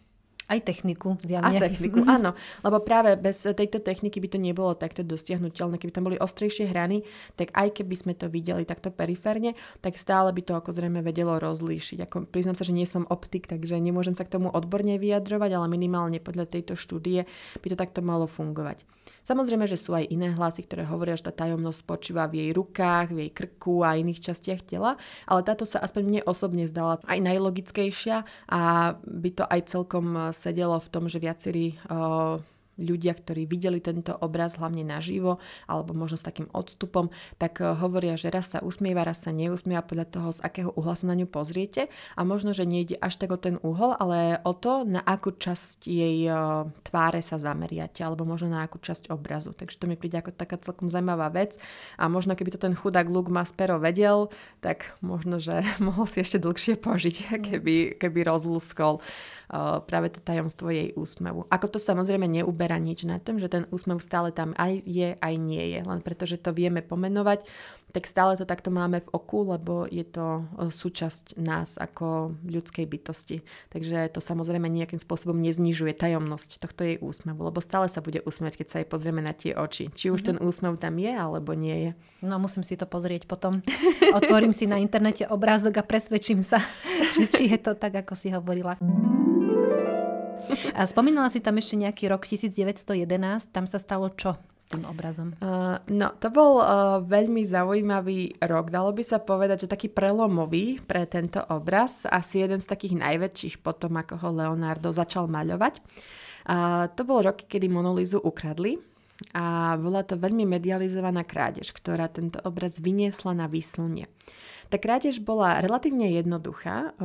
Aj techniku, zjavne. A techniku, áno. Lebo práve bez tejto techniky by to nebolo takto dosiahnutelné. Keby tam boli ostrejšie hrany, tak aj keby sme to videli takto periférne, tak stále by to ako zrejme vedelo rozlíšiť. Ako, priznám sa, že nie som optik, takže nemôžem sa k tomu odborne vyjadrovať, ale minimálne podľa tejto štúdie by to takto malo fungovať. Samozrejme, že sú aj iné hlasy, ktoré hovoria, že tá tajomnosť spočíva v jej rukách, v jej krku a iných častiach tela, ale táto sa aspoň mne osobne zdala aj najlogickejšia a by to aj celkom sedelo v tom, že viacerí ľudia, ktorí videli tento obraz hlavne naživo, alebo možno s takým odstupom, tak uh, hovoria, že raz sa usmieva, raz sa neusmieva podľa toho, z akého uhla sa na ňu pozriete a možno, že nejde až tak o ten uhol, ale o to, na akú časť jej uh, tváre sa zameriate, alebo možno na akú časť obrazu. Takže to mi príde ako taká celkom zaujímavá vec a možno keby to ten chudák Luke Maspero vedel, tak možno, že mohol si ešte dlhšie požiť, keby, keby rozlúskol uh, práve to tajomstvo jej úsmevu. Ako to samozrejme neuberá nič na tom, že ten úsmev stále tam aj je, aj nie je. Len pretože to vieme pomenovať, tak stále to takto máme v oku, lebo je to súčasť nás ako ľudskej bytosti. Takže to samozrejme nejakým spôsobom neznižuje tajomnosť tohto jej úsmevu, lebo stále sa bude usmiať, keď sa jej pozrieme na tie oči. Či už mm-hmm. ten úsmev tam je, alebo nie je. No musím si to pozrieť potom. Otvorím si na internete obrázok a presvedčím sa, že či je to tak, ako si hovorila. A spomínala si tam ešte nejaký rok 1911, tam sa stalo čo? tým obrazom? Uh, no, to bol uh, veľmi zaujímavý rok. Dalo by sa povedať, že taký prelomový pre tento obraz. Asi jeden z takých najväčších potom, ako ho Leonardo začal maľovať. Uh, to bol rok, kedy Monolízu ukradli a bola to veľmi medializovaná krádež, ktorá tento obraz vyniesla na výslnie. Tá krádež bola relatívne jednoduchá.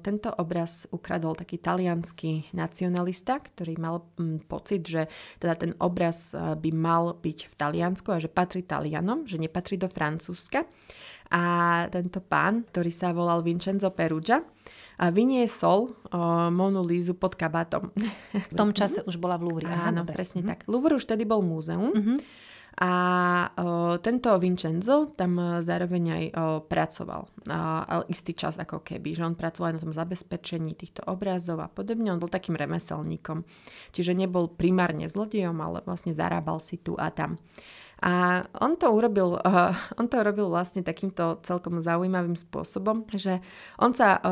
Tento obraz ukradol taký talianský nacionalista, ktorý mal mm, pocit, že teda ten obraz by mal byť v Taliansku a že patrí Talianom, že nepatrí do Francúzska. A tento pán, ktorý sa volal Vincenzo Perugia, a vyniesol uh, Monu Lízu pod kabátom. V tom čase už bola v Louvre. Áno, Dobre. presne mm-hmm. tak. Louvre už tedy bol múzeum. Mm-hmm. A tento Vincenzo tam e, zároveň aj pracoval. Ale istý čas ako keby, že on pracoval aj na tom zabezpečení týchto obrazov a podobne. On bol takým remeselníkom. Čiže nebol primárne zlodejom, ale vlastne zarábal si tu a tam. A on to urobil, uh, on to urobil vlastne takýmto celkom zaujímavým spôsobom, že on sa uh,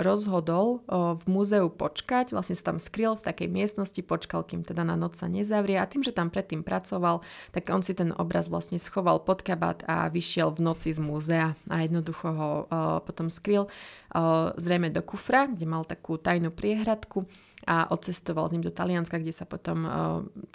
rozhodol uh, v múzeu počkať, vlastne sa tam skryl v takej miestnosti, počkal, kým teda na noc sa nezavrie. A tým, že tam predtým pracoval, tak on si ten obraz vlastne schoval pod kabát a vyšiel v noci z múzea a jednoducho ho uh, potom skryl uh, zrejme do kufra, kde mal takú tajnú priehradku a odcestoval s ním do Talianska, kde sa potom uh,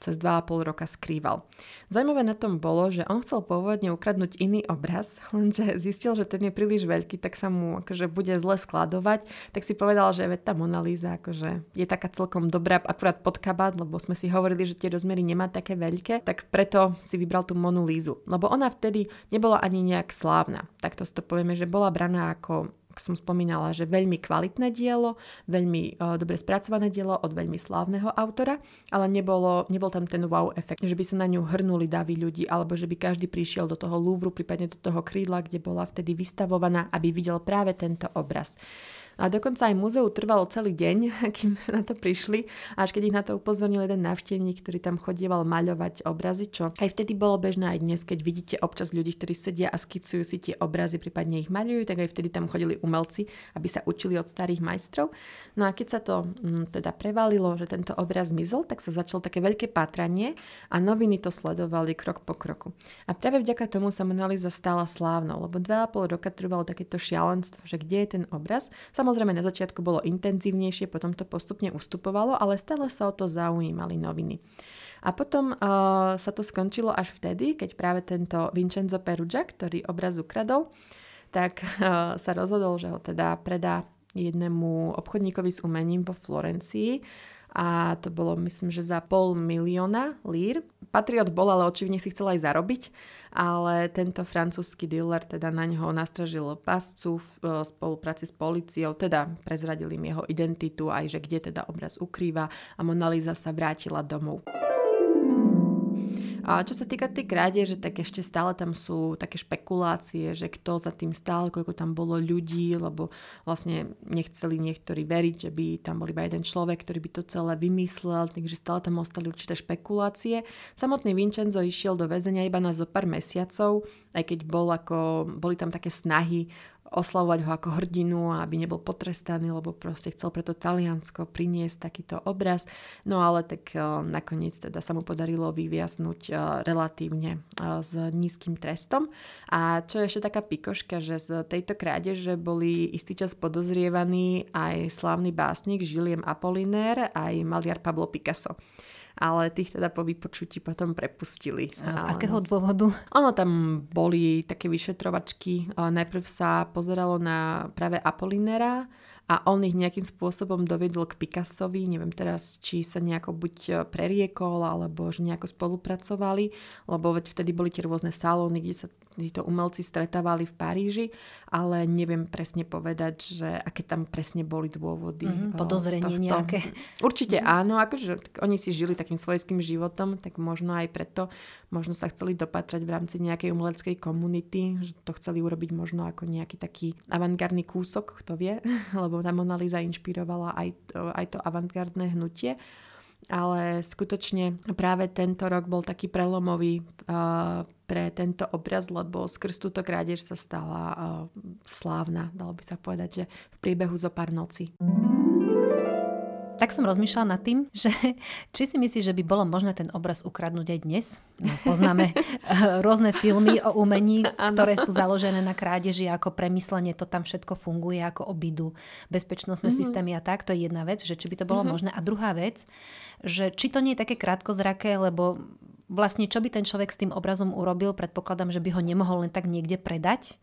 cez 2,5 roka skrýval. Zajímavé na tom bolo, že on chcel pôvodne ukradnúť iný obraz, lenže zistil, že ten je príliš veľký, tak sa mu akože bude zle skladovať, tak si povedal, že veď tá Mona akože je taká celkom dobrá akurát pod kabát, lebo sme si hovorili, že tie rozmery nemá také veľké, tak preto si vybral tú Monu Lízu. Lebo ona vtedy nebola ani nejak slávna. Takto si to povieme, že bola braná ako som spomínala, že veľmi kvalitné dielo, veľmi uh, dobre spracované dielo od veľmi slávneho autora, ale nebolo, nebol tam ten wow efekt, že by sa na ňu hrnuli davy ľudí, alebo že by každý prišiel do toho Louvru, prípadne do toho krídla, kde bola vtedy vystavovaná, aby videl práve tento obraz. A dokonca aj múzeu trvalo celý deň, kým na to prišli, až keď ich na to upozornil jeden návštevník, ktorý tam chodieval maľovať obrazy, čo aj vtedy bolo bežné aj dnes, keď vidíte občas ľudí, ktorí sedia a skicujú si tie obrazy, prípadne ich maľujú, tak aj vtedy tam chodili umelci, aby sa učili od starých majstrov. No a keď sa to mm, teda prevalilo, že tento obraz zmizol, tak sa začalo také veľké pátranie a noviny to sledovali krok po kroku. A práve vďaka tomu sa Mona Lisa stala slávnou, lebo 2,5 roka trvalo takéto šialenstvo, že kde je ten obraz. Samozrejme na začiatku bolo intenzívnejšie, potom to postupne ustupovalo, ale stále sa o to zaujímali noviny. A potom uh, sa to skončilo až vtedy, keď práve tento Vincenzo Perugia, ktorý obraz ukradol, tak uh, sa rozhodol, že ho teda predá jednému obchodníkovi s umením vo Florencii a to bolo myslím, že za pol milióna lír. Patriot bol, ale očividne si chcel aj zarobiť ale tento francúzsky dealer teda na ňoho nastražil pascu v e, spolupráci s policiou, teda prezradili im jeho identitu aj, že kde teda obraz ukrýva a Mona Lisa sa vrátila domov. A čo sa týka tej krádeže, tak ešte stále tam sú také špekulácie, že kto za tým stál, koľko tam bolo ľudí, lebo vlastne nechceli niektorí veriť, že by tam bol iba jeden človek, ktorý by to celé vymyslel, takže stále tam ostali určité špekulácie. Samotný Vincenzo išiel do väzenia iba na zo pár mesiacov, aj keď bol ako, boli tam také snahy oslavovať ho ako hrdinu, aby nebol potrestaný, lebo proste chcel preto Taliansko priniesť takýto obraz. No ale tak uh, nakoniec teda sa mu podarilo vyviaznuť uh, relatívne uh, s nízkym trestom. A čo je ešte taká pikoška, že z tejto krádeže boli istý čas podozrievaní aj slávny básnik Julien Apollinaire, aj maliar Pablo Picasso. Ale tých teda po vypočutí potom prepustili. A z ale, akého dôvodu? Ono tam boli také vyšetrovačky. Najprv sa pozeralo na práve Apolinera, a on ich nejakým spôsobom dovedol k Picassovi, neviem teraz, či sa nejako buď preriekol, alebo že nejako spolupracovali, lebo veď vtedy boli tie rôzne salóny, kde sa títo umelci stretávali v Paríži, ale neviem presne povedať, že aké tam presne boli dôvody. Mm, podozrenie nejaké. Určite mm. áno, akože oni si žili takým svojským životom, tak možno aj preto, možno sa chceli dopatrať v rámci nejakej umeleckej komunity, že to chceli urobiť možno ako nejaký taký avantgardný kúsok, kto vie, lebo tá Mona inšpirovala aj, aj to avantgardné hnutie ale skutočne práve tento rok bol taký prelomový uh, pre tento obraz, lebo skrz túto krádež sa stala uh, slávna, dalo by sa povedať, že v priebehu zo pár noci. Tak som rozmýšľala nad tým, že či si myslíš, že by bolo možné ten obraz ukradnúť aj dnes? No, poznáme rôzne filmy o umení, ktoré sú založené na krádeži, ako premyslenie to tam všetko funguje, ako obidu bezpečnostné mm-hmm. systémy a tak. To je jedna vec, že či by to bolo mm-hmm. možné. A druhá vec, že či to nie je také krátkozraké, lebo vlastne čo by ten človek s tým obrazom urobil, predpokladám, že by ho nemohol len tak niekde predať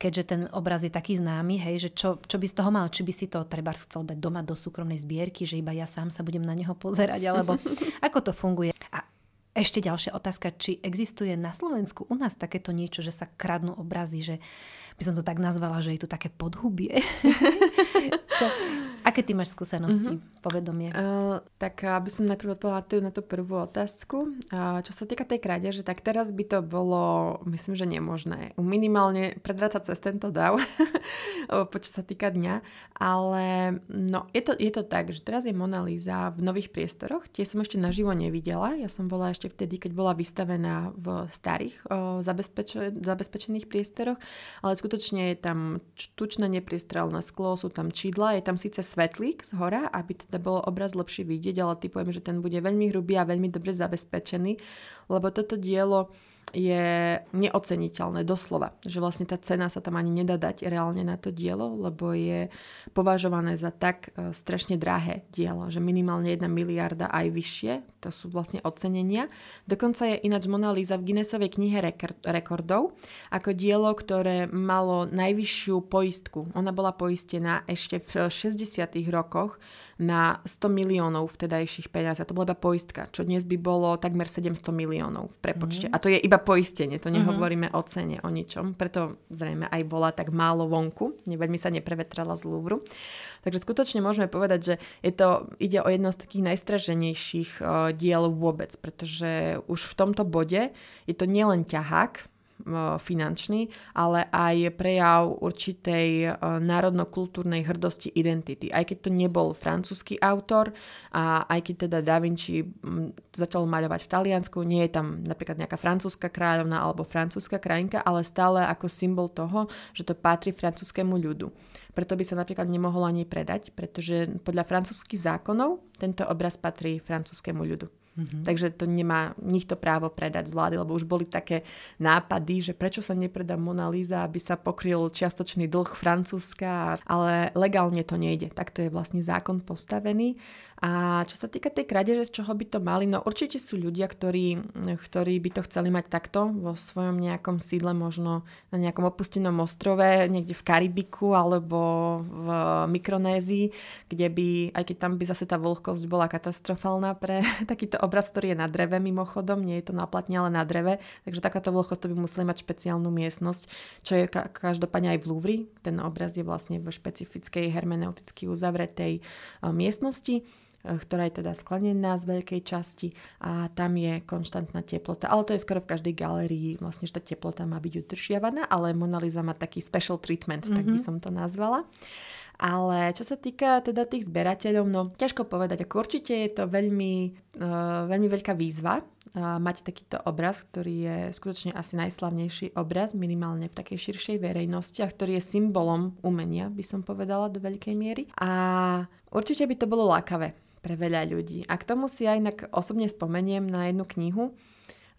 keďže ten obraz je taký známy, hej, že čo, čo by z toho mal, či by si to treba chcel dať doma do súkromnej zbierky, že iba ja sám sa budem na neho pozerať, alebo ako to funguje. A ešte ďalšia otázka, či existuje na Slovensku u nás takéto niečo, že sa kradnú obrazy, že by som to tak nazvala, že je tu také podhubie. čo, Aké ty máš skúsenosti, mm-hmm. povedomie? Uh, tak aby som najprv odpovedala na tú prvú otázku. Uh, čo sa týka tej krádeže, tak teraz by to bolo, myslím, že nemožné. Minimálne predrácať cez tento dav, čo sa týka dňa. Ale no, je to, je to tak, že teraz je Mona Lisa v nových priestoroch. Tie som ešte naživo nevidela. Ja som bola ešte vtedy, keď bola vystavená v starých uh, zabezpeč- zabezpečených priestoroch, ale skutočne je tam tučné nepriestrelné sklo, sú tam čidla, je tam síce svetlík z hora, aby teda bol obraz lepšie vidieť, ale typujem, že ten bude veľmi hrubý a veľmi dobre zabezpečený, lebo toto dielo je neoceniteľné doslova, že vlastne tá cena sa tam ani nedá dať reálne na to dielo, lebo je považované za tak e, strašne drahé dielo, že minimálne 1 miliarda aj vyššie, to sú vlastne ocenenia. Dokonca je ináč Mona Lisa v Guinnessovej knihe rekordov ako dielo, ktoré malo najvyššiu poistku. Ona bola poistená ešte v 60. rokoch na 100 miliónov vtedajších peniazí. A to bola iba poistka, čo dnes by bolo takmer 700 miliónov v prepočte. Mm-hmm. A to je iba poistenie, to nehovoríme mm-hmm. o cene, o ničom. Preto zrejme aj bola tak málo vonku, veľmi sa neprevetrala z Louvru. Takže skutočne môžeme povedať, že je to, ide o jedno z takých najstraženejších uh, diel vôbec, pretože už v tomto bode je to nielen ťahák, finančný, ale aj prejav určitej e, národno-kultúrnej hrdosti identity. Aj keď to nebol francúzsky autor a aj keď teda Da Vinci začal maľovať v Taliansku, nie je tam napríklad nejaká francúzska kráľovna alebo francúzska krajinka, ale stále ako symbol toho, že to patrí francúzskému ľudu. Preto by sa napríklad nemohol ani predať, pretože podľa francúzských zákonov tento obraz patrí francúzskému ľudu. Mm-hmm. Takže to nemá nikto právo predať z vlády, lebo už boli také nápady, že prečo sa nepredá Mona Lisa, aby sa pokryl čiastočný dlh Francúzska, ale legálne to nejde. Takto je vlastne zákon postavený a čo sa týka tej krádeže, z čoho by to mali, no určite sú ľudia, ktorí, ktorí by to chceli mať takto vo svojom nejakom sídle, možno na nejakom opustenom ostrove, niekde v Karibiku alebo v Mikronézii, kde by, aj keď tam by zase tá vlhkosť bola katastrofálna pre takýto obraz, ktorý je na dreve mimochodom, nie je to na platne, ale na dreve, takže takáto vlhkosť to by museli mať špeciálnu miestnosť, čo je každopádne aj v Louvre. Ten obraz je vlastne v špecifickej hermeneuticky uzavretej miestnosti E, ktorá je teda sklenená z veľkej časti a tam je konštantná teplota. Ale to je skoro v každej galerii, vlastne, že tá teplota má byť udržiavaná, ale Mona Lisa má taký special treatment, mm-hmm. tak by mhm. som to nazvala. Ale čo sa týka teda tých zberateľov, no ťažko povedať, ako určite je to veľmi, uh, veľmi veľká výzva uh, mať takýto obraz, ktorý je skutočne asi najslavnejší obraz, minimálne v takej širšej verejnosti a ktorý je symbolom umenia, by som povedala do veľkej miery. A určite by to bolo lákavé pre veľa ľudí. A k tomu si aj inak osobne spomeniem na jednu knihu.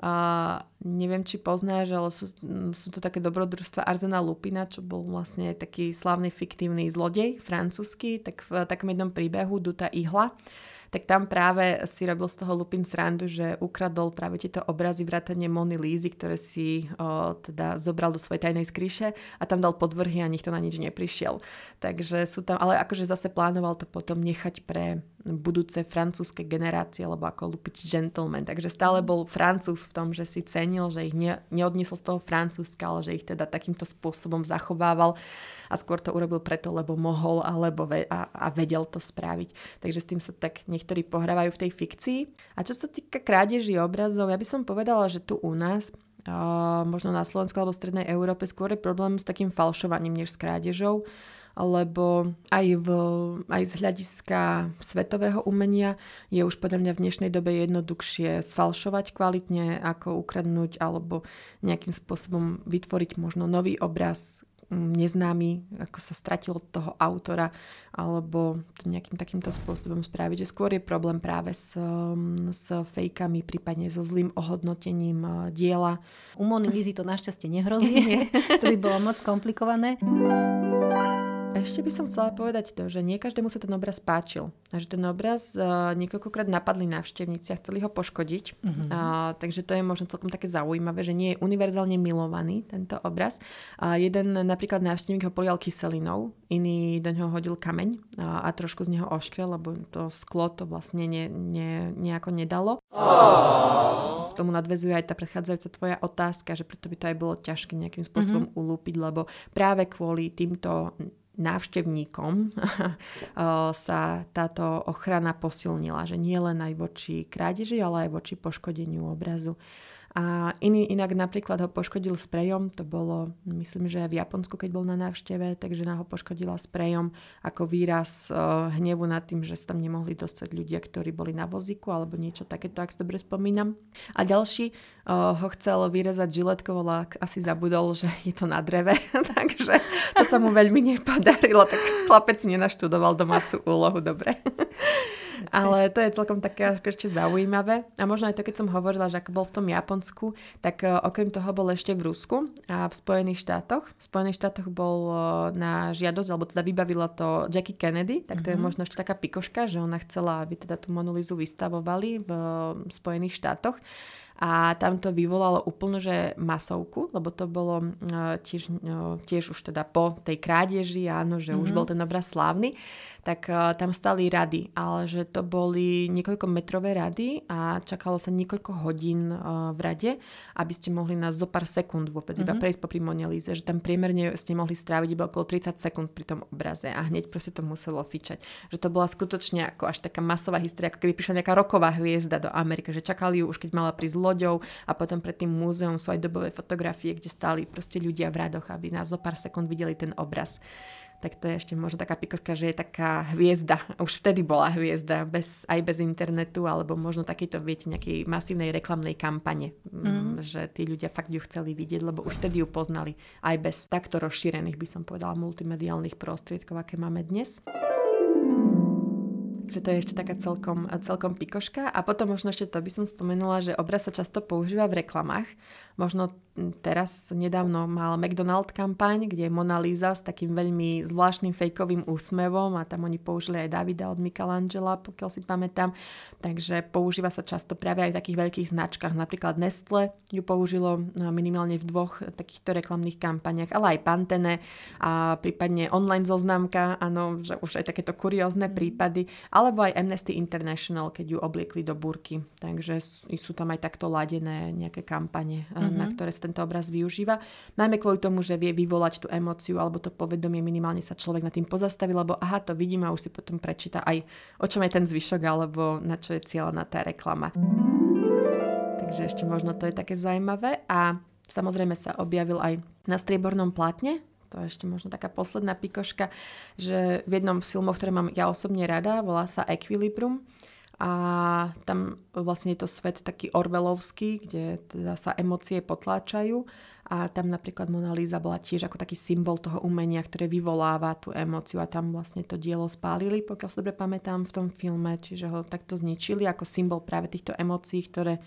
Uh, neviem, či poznáš, ale sú, sú to také dobrodružstva Arzena Lupina, čo bol vlastne taký slavný fiktívny zlodej, francúzsky, tak v takom jednom príbehu Duta Ihla tak tam práve si robil z toho Lupin srandu, že ukradol práve tieto obrazy vrátane Mony Lízy, ktoré si o, teda zobral do svojej tajnej skríše a tam dal podvrhy a nikto na nič neprišiel. Takže sú tam, ale akože zase plánoval to potom nechať pre budúce francúzske generácie, alebo ako lupič gentleman. Takže stále bol francúz v tom, že si cenil, že ich ne, neodniesol z toho francúzska, ale že ich teda takýmto spôsobom zachovával a skôr to urobil preto, lebo mohol alebo ve- a, a vedel to spraviť. Takže s tým sa tak niektorí pohrávajú v tej fikcii. A čo sa týka krádeží obrazov, ja by som povedala, že tu u nás možno na Slovensku alebo v Strednej Európe skôr je problém s takým falšovaním než s krádežou lebo aj, v, aj z hľadiska svetového umenia je už podľa mňa v dnešnej dobe jednoduchšie sfalšovať kvalitne, ako ukradnúť alebo nejakým spôsobom vytvoriť možno nový obraz, mm, neznámy, ako sa stratilo toho autora, alebo to nejakým takýmto spôsobom spraviť, že skôr je problém práve s, mm, s fejkami, prípadne so zlým ohodnotením e, diela. U Mony to našťastie nehrozí, to by bolo moc komplikované. Ešte by som chcela povedať to, že nie každému sa ten obraz páčil. A že ten obraz uh, niekoľkokrát napadli návštevníci a chceli ho poškodiť. Uh-huh. Uh, takže to je možno celkom také zaujímavé, že nie je univerzálne milovaný tento obraz. Uh, jeden napríklad návštevník ho polial kyselinou, iný do ňoho hodil kameň uh, a trošku z neho oškrel, lebo to sklo to vlastne ne, ne, nejako nedalo. K tomu nadvezuje aj tá predchádzajúca tvoja otázka, že preto by to aj bolo ťažké nejakým spôsobom uh-huh. ulúpiť, lebo práve kvôli týmto návštevníkom sa táto ochrana posilnila, že nie len aj voči krádeži, ale aj voči poškodeniu obrazu. A iný inak napríklad ho poškodil sprejom, to bolo, myslím, že v Japonsku, keď bol na návšteve, takže ho poškodila sprejom ako výraz uh, hnevu nad tým, že sa tam nemohli dostať ľudia, ktorí boli na vozíku alebo niečo takéto, ak si dobre spomínam. A ďalší uh, ho chcel vyrezať žiletkou, ale asi zabudol, že je to na dreve, takže to sa mu veľmi nepodarilo, tak chlapec nenaštudoval domácu úlohu, dobre. Ale to je celkom také ešte zaujímavé. A možno aj to, keď som hovorila, že ako bol v tom Japonsku, tak uh, okrem toho bol ešte v Rusku a v Spojených štátoch. V Spojených štátoch bol uh, na žiadosť, alebo teda vybavila to Jackie Kennedy, tak to mm-hmm. je mhm. možno ešte taká pikoška, že ona chcela, aby teda tú Monolizu vystavovali v uh, Spojených štátoch a tam to vyvolalo úplne, že masovku, lebo to bolo tiež, tiež už teda po tej krádeži, áno, že mm-hmm. už mhm. bol ten obraz slávny tak uh, tam stali rady, ale že to boli niekoľko metrové rady a čakalo sa niekoľko hodín uh, v rade, aby ste mohli na zo pár sekúnd vôbec mm-hmm. iba mhm. prejsť po Monelíze, že tam priemerne ste mohli stráviť iba okolo 30 sekúnd pri tom obraze a hneď proste to muselo fičať. Že to bola skutočne ako až taká masová história, ako keby prišla nejaká roková hviezda do Ameriky, že čakali ju už keď mala prísť loďou a potom pred tým múzeum sú aj dobové fotografie, kde stáli proste ľudia v radoch, aby na zo pár sekúnd videli ten obraz tak to je ešte možno taká pikoška, že je taká hviezda. Už vtedy bola hviezda, bez, aj bez internetu, alebo možno takýto, viete, nejakej masívnej reklamnej kampane, mm. že tí ľudia fakt ju chceli vidieť, lebo už vtedy ju poznali aj bez takto rozšírených, by som povedala, multimediálnych prostriedkov, aké máme dnes že to je ešte taká celkom, celkom pikoška. A potom možno ešte to by som spomenula, že obraz sa často používa v reklamách. Možno teraz nedávno mal McDonald kampaň, kde je Mona Lisa s takým veľmi zvláštnym fejkovým úsmevom a tam oni použili aj Davida od Michelangela, pokiaľ si pamätám. Takže používa sa často práve aj v takých veľkých značkách. Napríklad Nestle ju použilo no, minimálne v dvoch takýchto reklamných kampaniach, ale aj Pantene a prípadne online zoznamka, áno, že už aj takéto kuriózne mm. prípady, alebo aj Amnesty International, keď ju obliekli do burky. Takže sú tam aj takto ladené nejaké kampane, mm-hmm. na ktoré tento obraz využíva. Najmä kvôli tomu, že vie vyvolať tú emóciu alebo to povedomie, minimálne sa človek nad tým pozastaví, lebo aha, to vidím a už si potom prečíta aj o čom je ten zvyšok alebo na čo je cieľená tá reklama. Takže ešte možno to je také zaujímavé a samozrejme sa objavil aj na striebornom plátne, to je ešte možno taká posledná pikoška, že v jednom z filmov, ktoré mám ja osobne rada, volá sa Equilibrium a tam vlastne je to svet taký orvelovský, kde teda sa emócie potláčajú. A tam napríklad Mona Lisa bola tiež ako taký symbol toho umenia, ktoré vyvoláva tú emóciu. A tam vlastne to dielo spálili, pokiaľ si dobre pamätám v tom filme, čiže ho takto zničili ako symbol práve týchto emócií, ktoré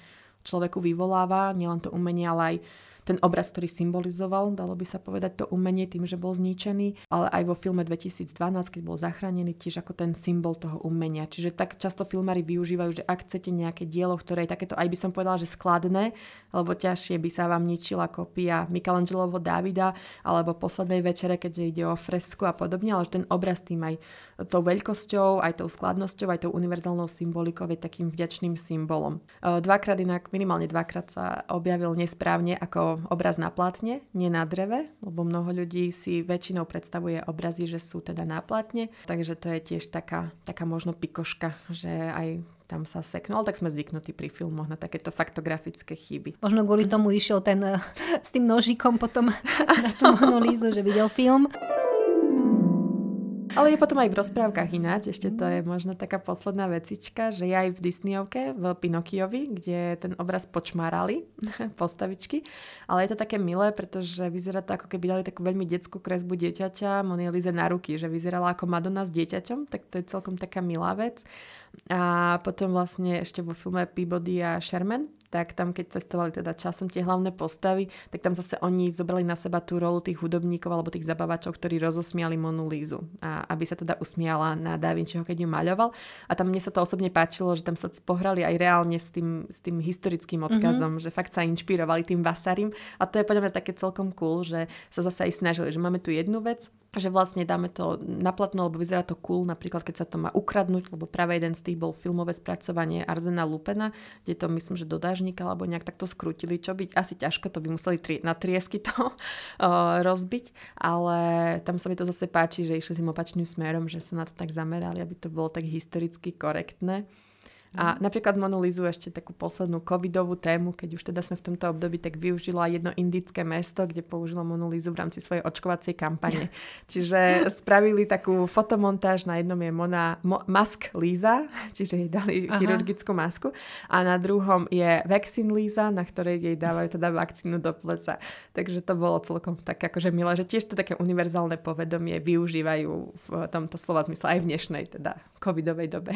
človeku vyvoláva, nielen to umenie, ale aj ten obraz, ktorý symbolizoval, dalo by sa povedať, to umenie tým, že bol zničený, ale aj vo filme 2012, keď bol zachránený, tiež ako ten symbol toho umenia. Čiže tak často filmári využívajú, že ak chcete nejaké dielo, ktoré je takéto, aj by som povedala, že skladné, lebo ťažšie by sa vám ničila kopia Michelangelovo Davida alebo poslednej večere, keďže ide o fresku a podobne, ale ten obraz tým aj tou veľkosťou, aj tou skladnosťou, aj tou univerzálnou symbolikou je takým vďačným symbolom. Dvakrát inak, minimálne dvakrát sa objavil nesprávne ako obraz na platne, nie na dreve, lebo mnoho ľudí si väčšinou predstavuje obrazy, že sú teda na platne, takže to je tiež taká, taká možno pikoška, že aj tam sa seknul, ale tak sme zvyknutí pri filmoch na takéto faktografické chyby. Možno kvôli tomu išiel ten s tým nožikom potom na tú monolízu, že videl film. Ale je potom aj v rozprávkach ináč, ešte to je možno taká posledná vecička, že je aj v Disneyovke, v Pinokiovi, kde ten obraz počmárali postavičky, ale je to také milé, pretože vyzerá to ako keby dali takú veľmi detskú kresbu dieťaťa. Monielize na ruky, že vyzerala ako Madonna s dieťaťom, tak to je celkom taká milá vec. A potom vlastne ešte vo filme Peabody a Sherman, tak tam keď cestovali teda časom tie hlavné postavy, tak tam zase oni zobrali na seba tú rolu tých hudobníkov alebo tých zabavačov, ktorí rozosmiali Monu Lízu. A aby sa teda usmiala na Da Vinciho, keď ju maľoval. A tam mne sa to osobne páčilo, že tam sa pohrali aj reálne s tým, s tým historickým mhm. odkazom, mm-hmm. že fakt sa inšpirovali tým Vasarim. A to je podľa mňa také celkom cool, že sa zase aj snažili, že máme tu jednu vec, že vlastne dáme to na platno, lebo vyzerá to cool, napríklad keď sa to má ukradnúť, lebo práve jeden z tých bol filmové spracovanie Arzena Lupena, kde to myslím, že do dážnika alebo nejak takto skrutili, čo byť asi ťažko, to by museli tri, na triesky to uh, rozbiť, ale tam sa mi to zase páči, že išli tým opačným smerom, že sa na to tak zamerali, aby to bolo tak historicky korektné. A napríklad Monolizu ešte takú poslednú covidovú tému, keď už teda sme v tomto období, tak využilo aj jedno indické mesto, kde použilo Monolizu v rámci svojej očkovacej kampane. Čiže spravili takú fotomontáž, na jednom je Mona, Mo, Mask Líza, čiže jej dali Aha. chirurgickú masku a na druhom je Vaccine Líza, na ktorej jej dávajú teda vakcínu do pleca. Takže to bolo celkom tak akože milé, že tiež to také univerzálne povedomie využívajú v tomto slova zmysle aj v dnešnej teda covidovej dobe.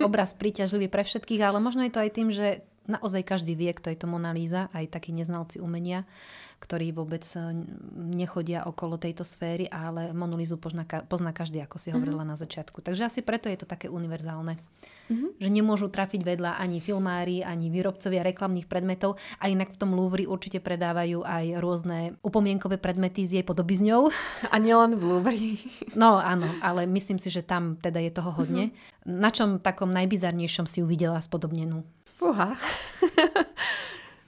Obraz príťažlivý pre všetkých, ale možno je to aj tým, že naozaj každý vie, kto je to Mona Lisa, aj takí neznalci umenia, ktorí vôbec eh, nechodia okolo tejto sféry, ale Monolizu pozná, pozná každý, ako si hovorila mm-hmm. na začiatku. Takže asi preto je to také univerzálne. Mm-hmm. Že nemôžu trafiť vedľa ani filmári, ani výrobcovia reklamných predmetov. A inak v tom Louvre určite predávajú aj rôzne upomienkové predmety s jej podobizňou. A nielen v Louvre. No áno, ale myslím si, že tam teda je toho hodne. Mm-hmm. Na čom takom najbizarnejšom si ju videla spodobnenú? Fúha.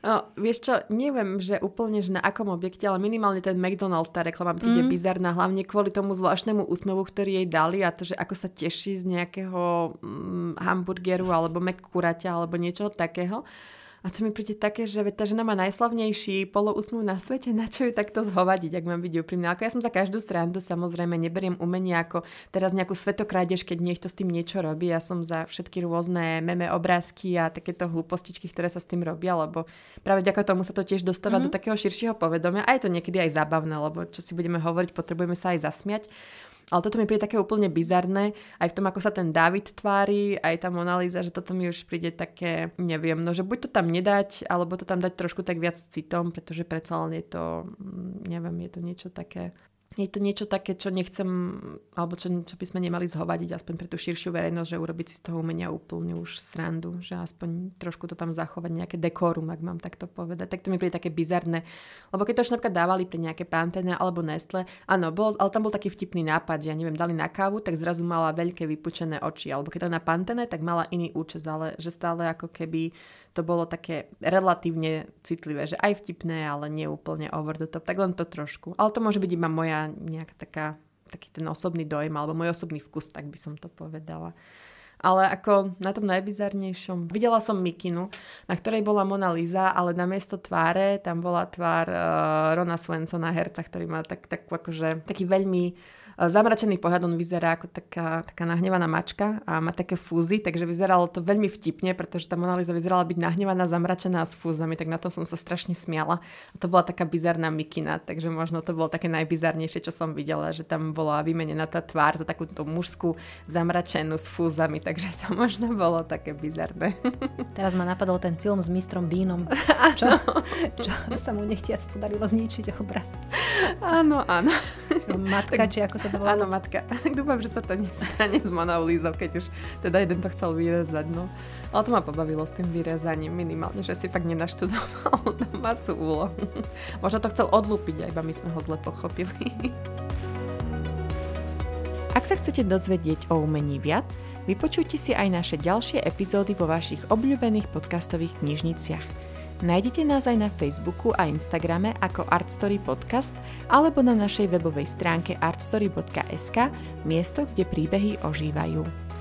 No, vieš čo, neviem, že úplne, že na akom objekte, ale minimálne ten McDonald, tá reklama príde mm. bizarná, hlavne kvôli tomu zvláštnemu úsmevu, ktorý jej dali a to, že ako sa teší z nejakého mm, hamburgeru alebo McCuraťa alebo niečoho takého. A to mi príde také, že tá žena má najslavnejší polousmov na svete, na čo ju takto zhovadiť, ak mám byť úprimná. Ako ja som za každú srandu, samozrejme, neberiem umenie ako teraz nejakú svetokrádež, keď niekto s tým niečo robí. Ja som za všetky rôzne meme obrázky a takéto hlúpostičky, ktoré sa s tým robia, lebo práve vďaka tomu sa to tiež dostáva mm-hmm. do takého širšieho povedomia a je to niekedy aj zábavné, lebo čo si budeme hovoriť, potrebujeme sa aj zasmiať. Ale toto mi príde také úplne bizarné, aj v tom, ako sa ten David tvári, aj tá Monalíza, že toto mi už príde také, neviem, no že buď to tam nedať, alebo to tam dať trošku tak viac citom, pretože predsa len je to, mm, neviem, je to niečo také je to niečo také, čo nechcem, alebo čo, čo by sme nemali zhovadiť aspoň pre tú širšiu verejnosť, že urobiť si z toho umenia úplne už srandu, že aspoň trošku to tam zachovať nejaké dekorum, ak mám takto povedať. Tak to mi príde také bizarné. Lebo keď to už napríklad dávali pri nejaké Pantene alebo Nestle, áno, bol, ale tam bol taký vtipný nápad, že ja neviem, dali na kávu, tak zrazu mala veľké vypučené oči, alebo keď to na Pantene, tak mala iný účes, ale že stále ako keby to bolo také relatívne citlivé, že aj vtipné, ale nie úplne over the top, tak len to trošku. Ale to môže byť iba moja nejaká taká, taký ten osobný dojem, alebo môj osobný vkus, tak by som to povedala. Ale ako na tom najbizarnejšom, videla som Mikinu, na ktorej bola Mona Lisa, ale na miesto tváre tam bola tvár uh, Rona Swensona, herca, ktorý má tak, tak akože, taký veľmi zamračený pohľad, on vyzerá ako taká, taká nahnevaná mačka a má také fúzy, takže vyzeralo to veľmi vtipne, pretože tá Mona Lisa vyzerala byť nahnevaná, zamračená s fúzami, tak na to som sa strašne smiala. A to bola taká bizarná mikina, takže možno to bolo také najbizarnejšie, čo som videla, že tam bola vymenená tá tvár za takúto mužskú zamračenú s fúzami, takže to možno bolo také bizarné. Teraz ma napadol ten film s mistrom Bínom, čo, čo sa mu nechtiac podarilo zničiť obraz. Áno, áno. No, matka, či ako sa to volá? Áno, matka. Dúfam, že sa to nestane s Monou Lízou, keď už teda jeden to chcel vyrezať. No. Ale to ma pobavilo s tým vyrezaním minimálne, že si fakt nenaštudoval domácu úlohu. Možno to chcel odlúpiť, iba my sme ho zle pochopili. Ak sa chcete dozvedieť o umení viac, vypočujte si aj naše ďalšie epizódy vo vašich obľúbených podcastových knižniciach. Nájdete nás aj na Facebooku a Instagrame ako Artstory Podcast alebo na našej webovej stránke artstory.sk, miesto, kde príbehy ožívajú.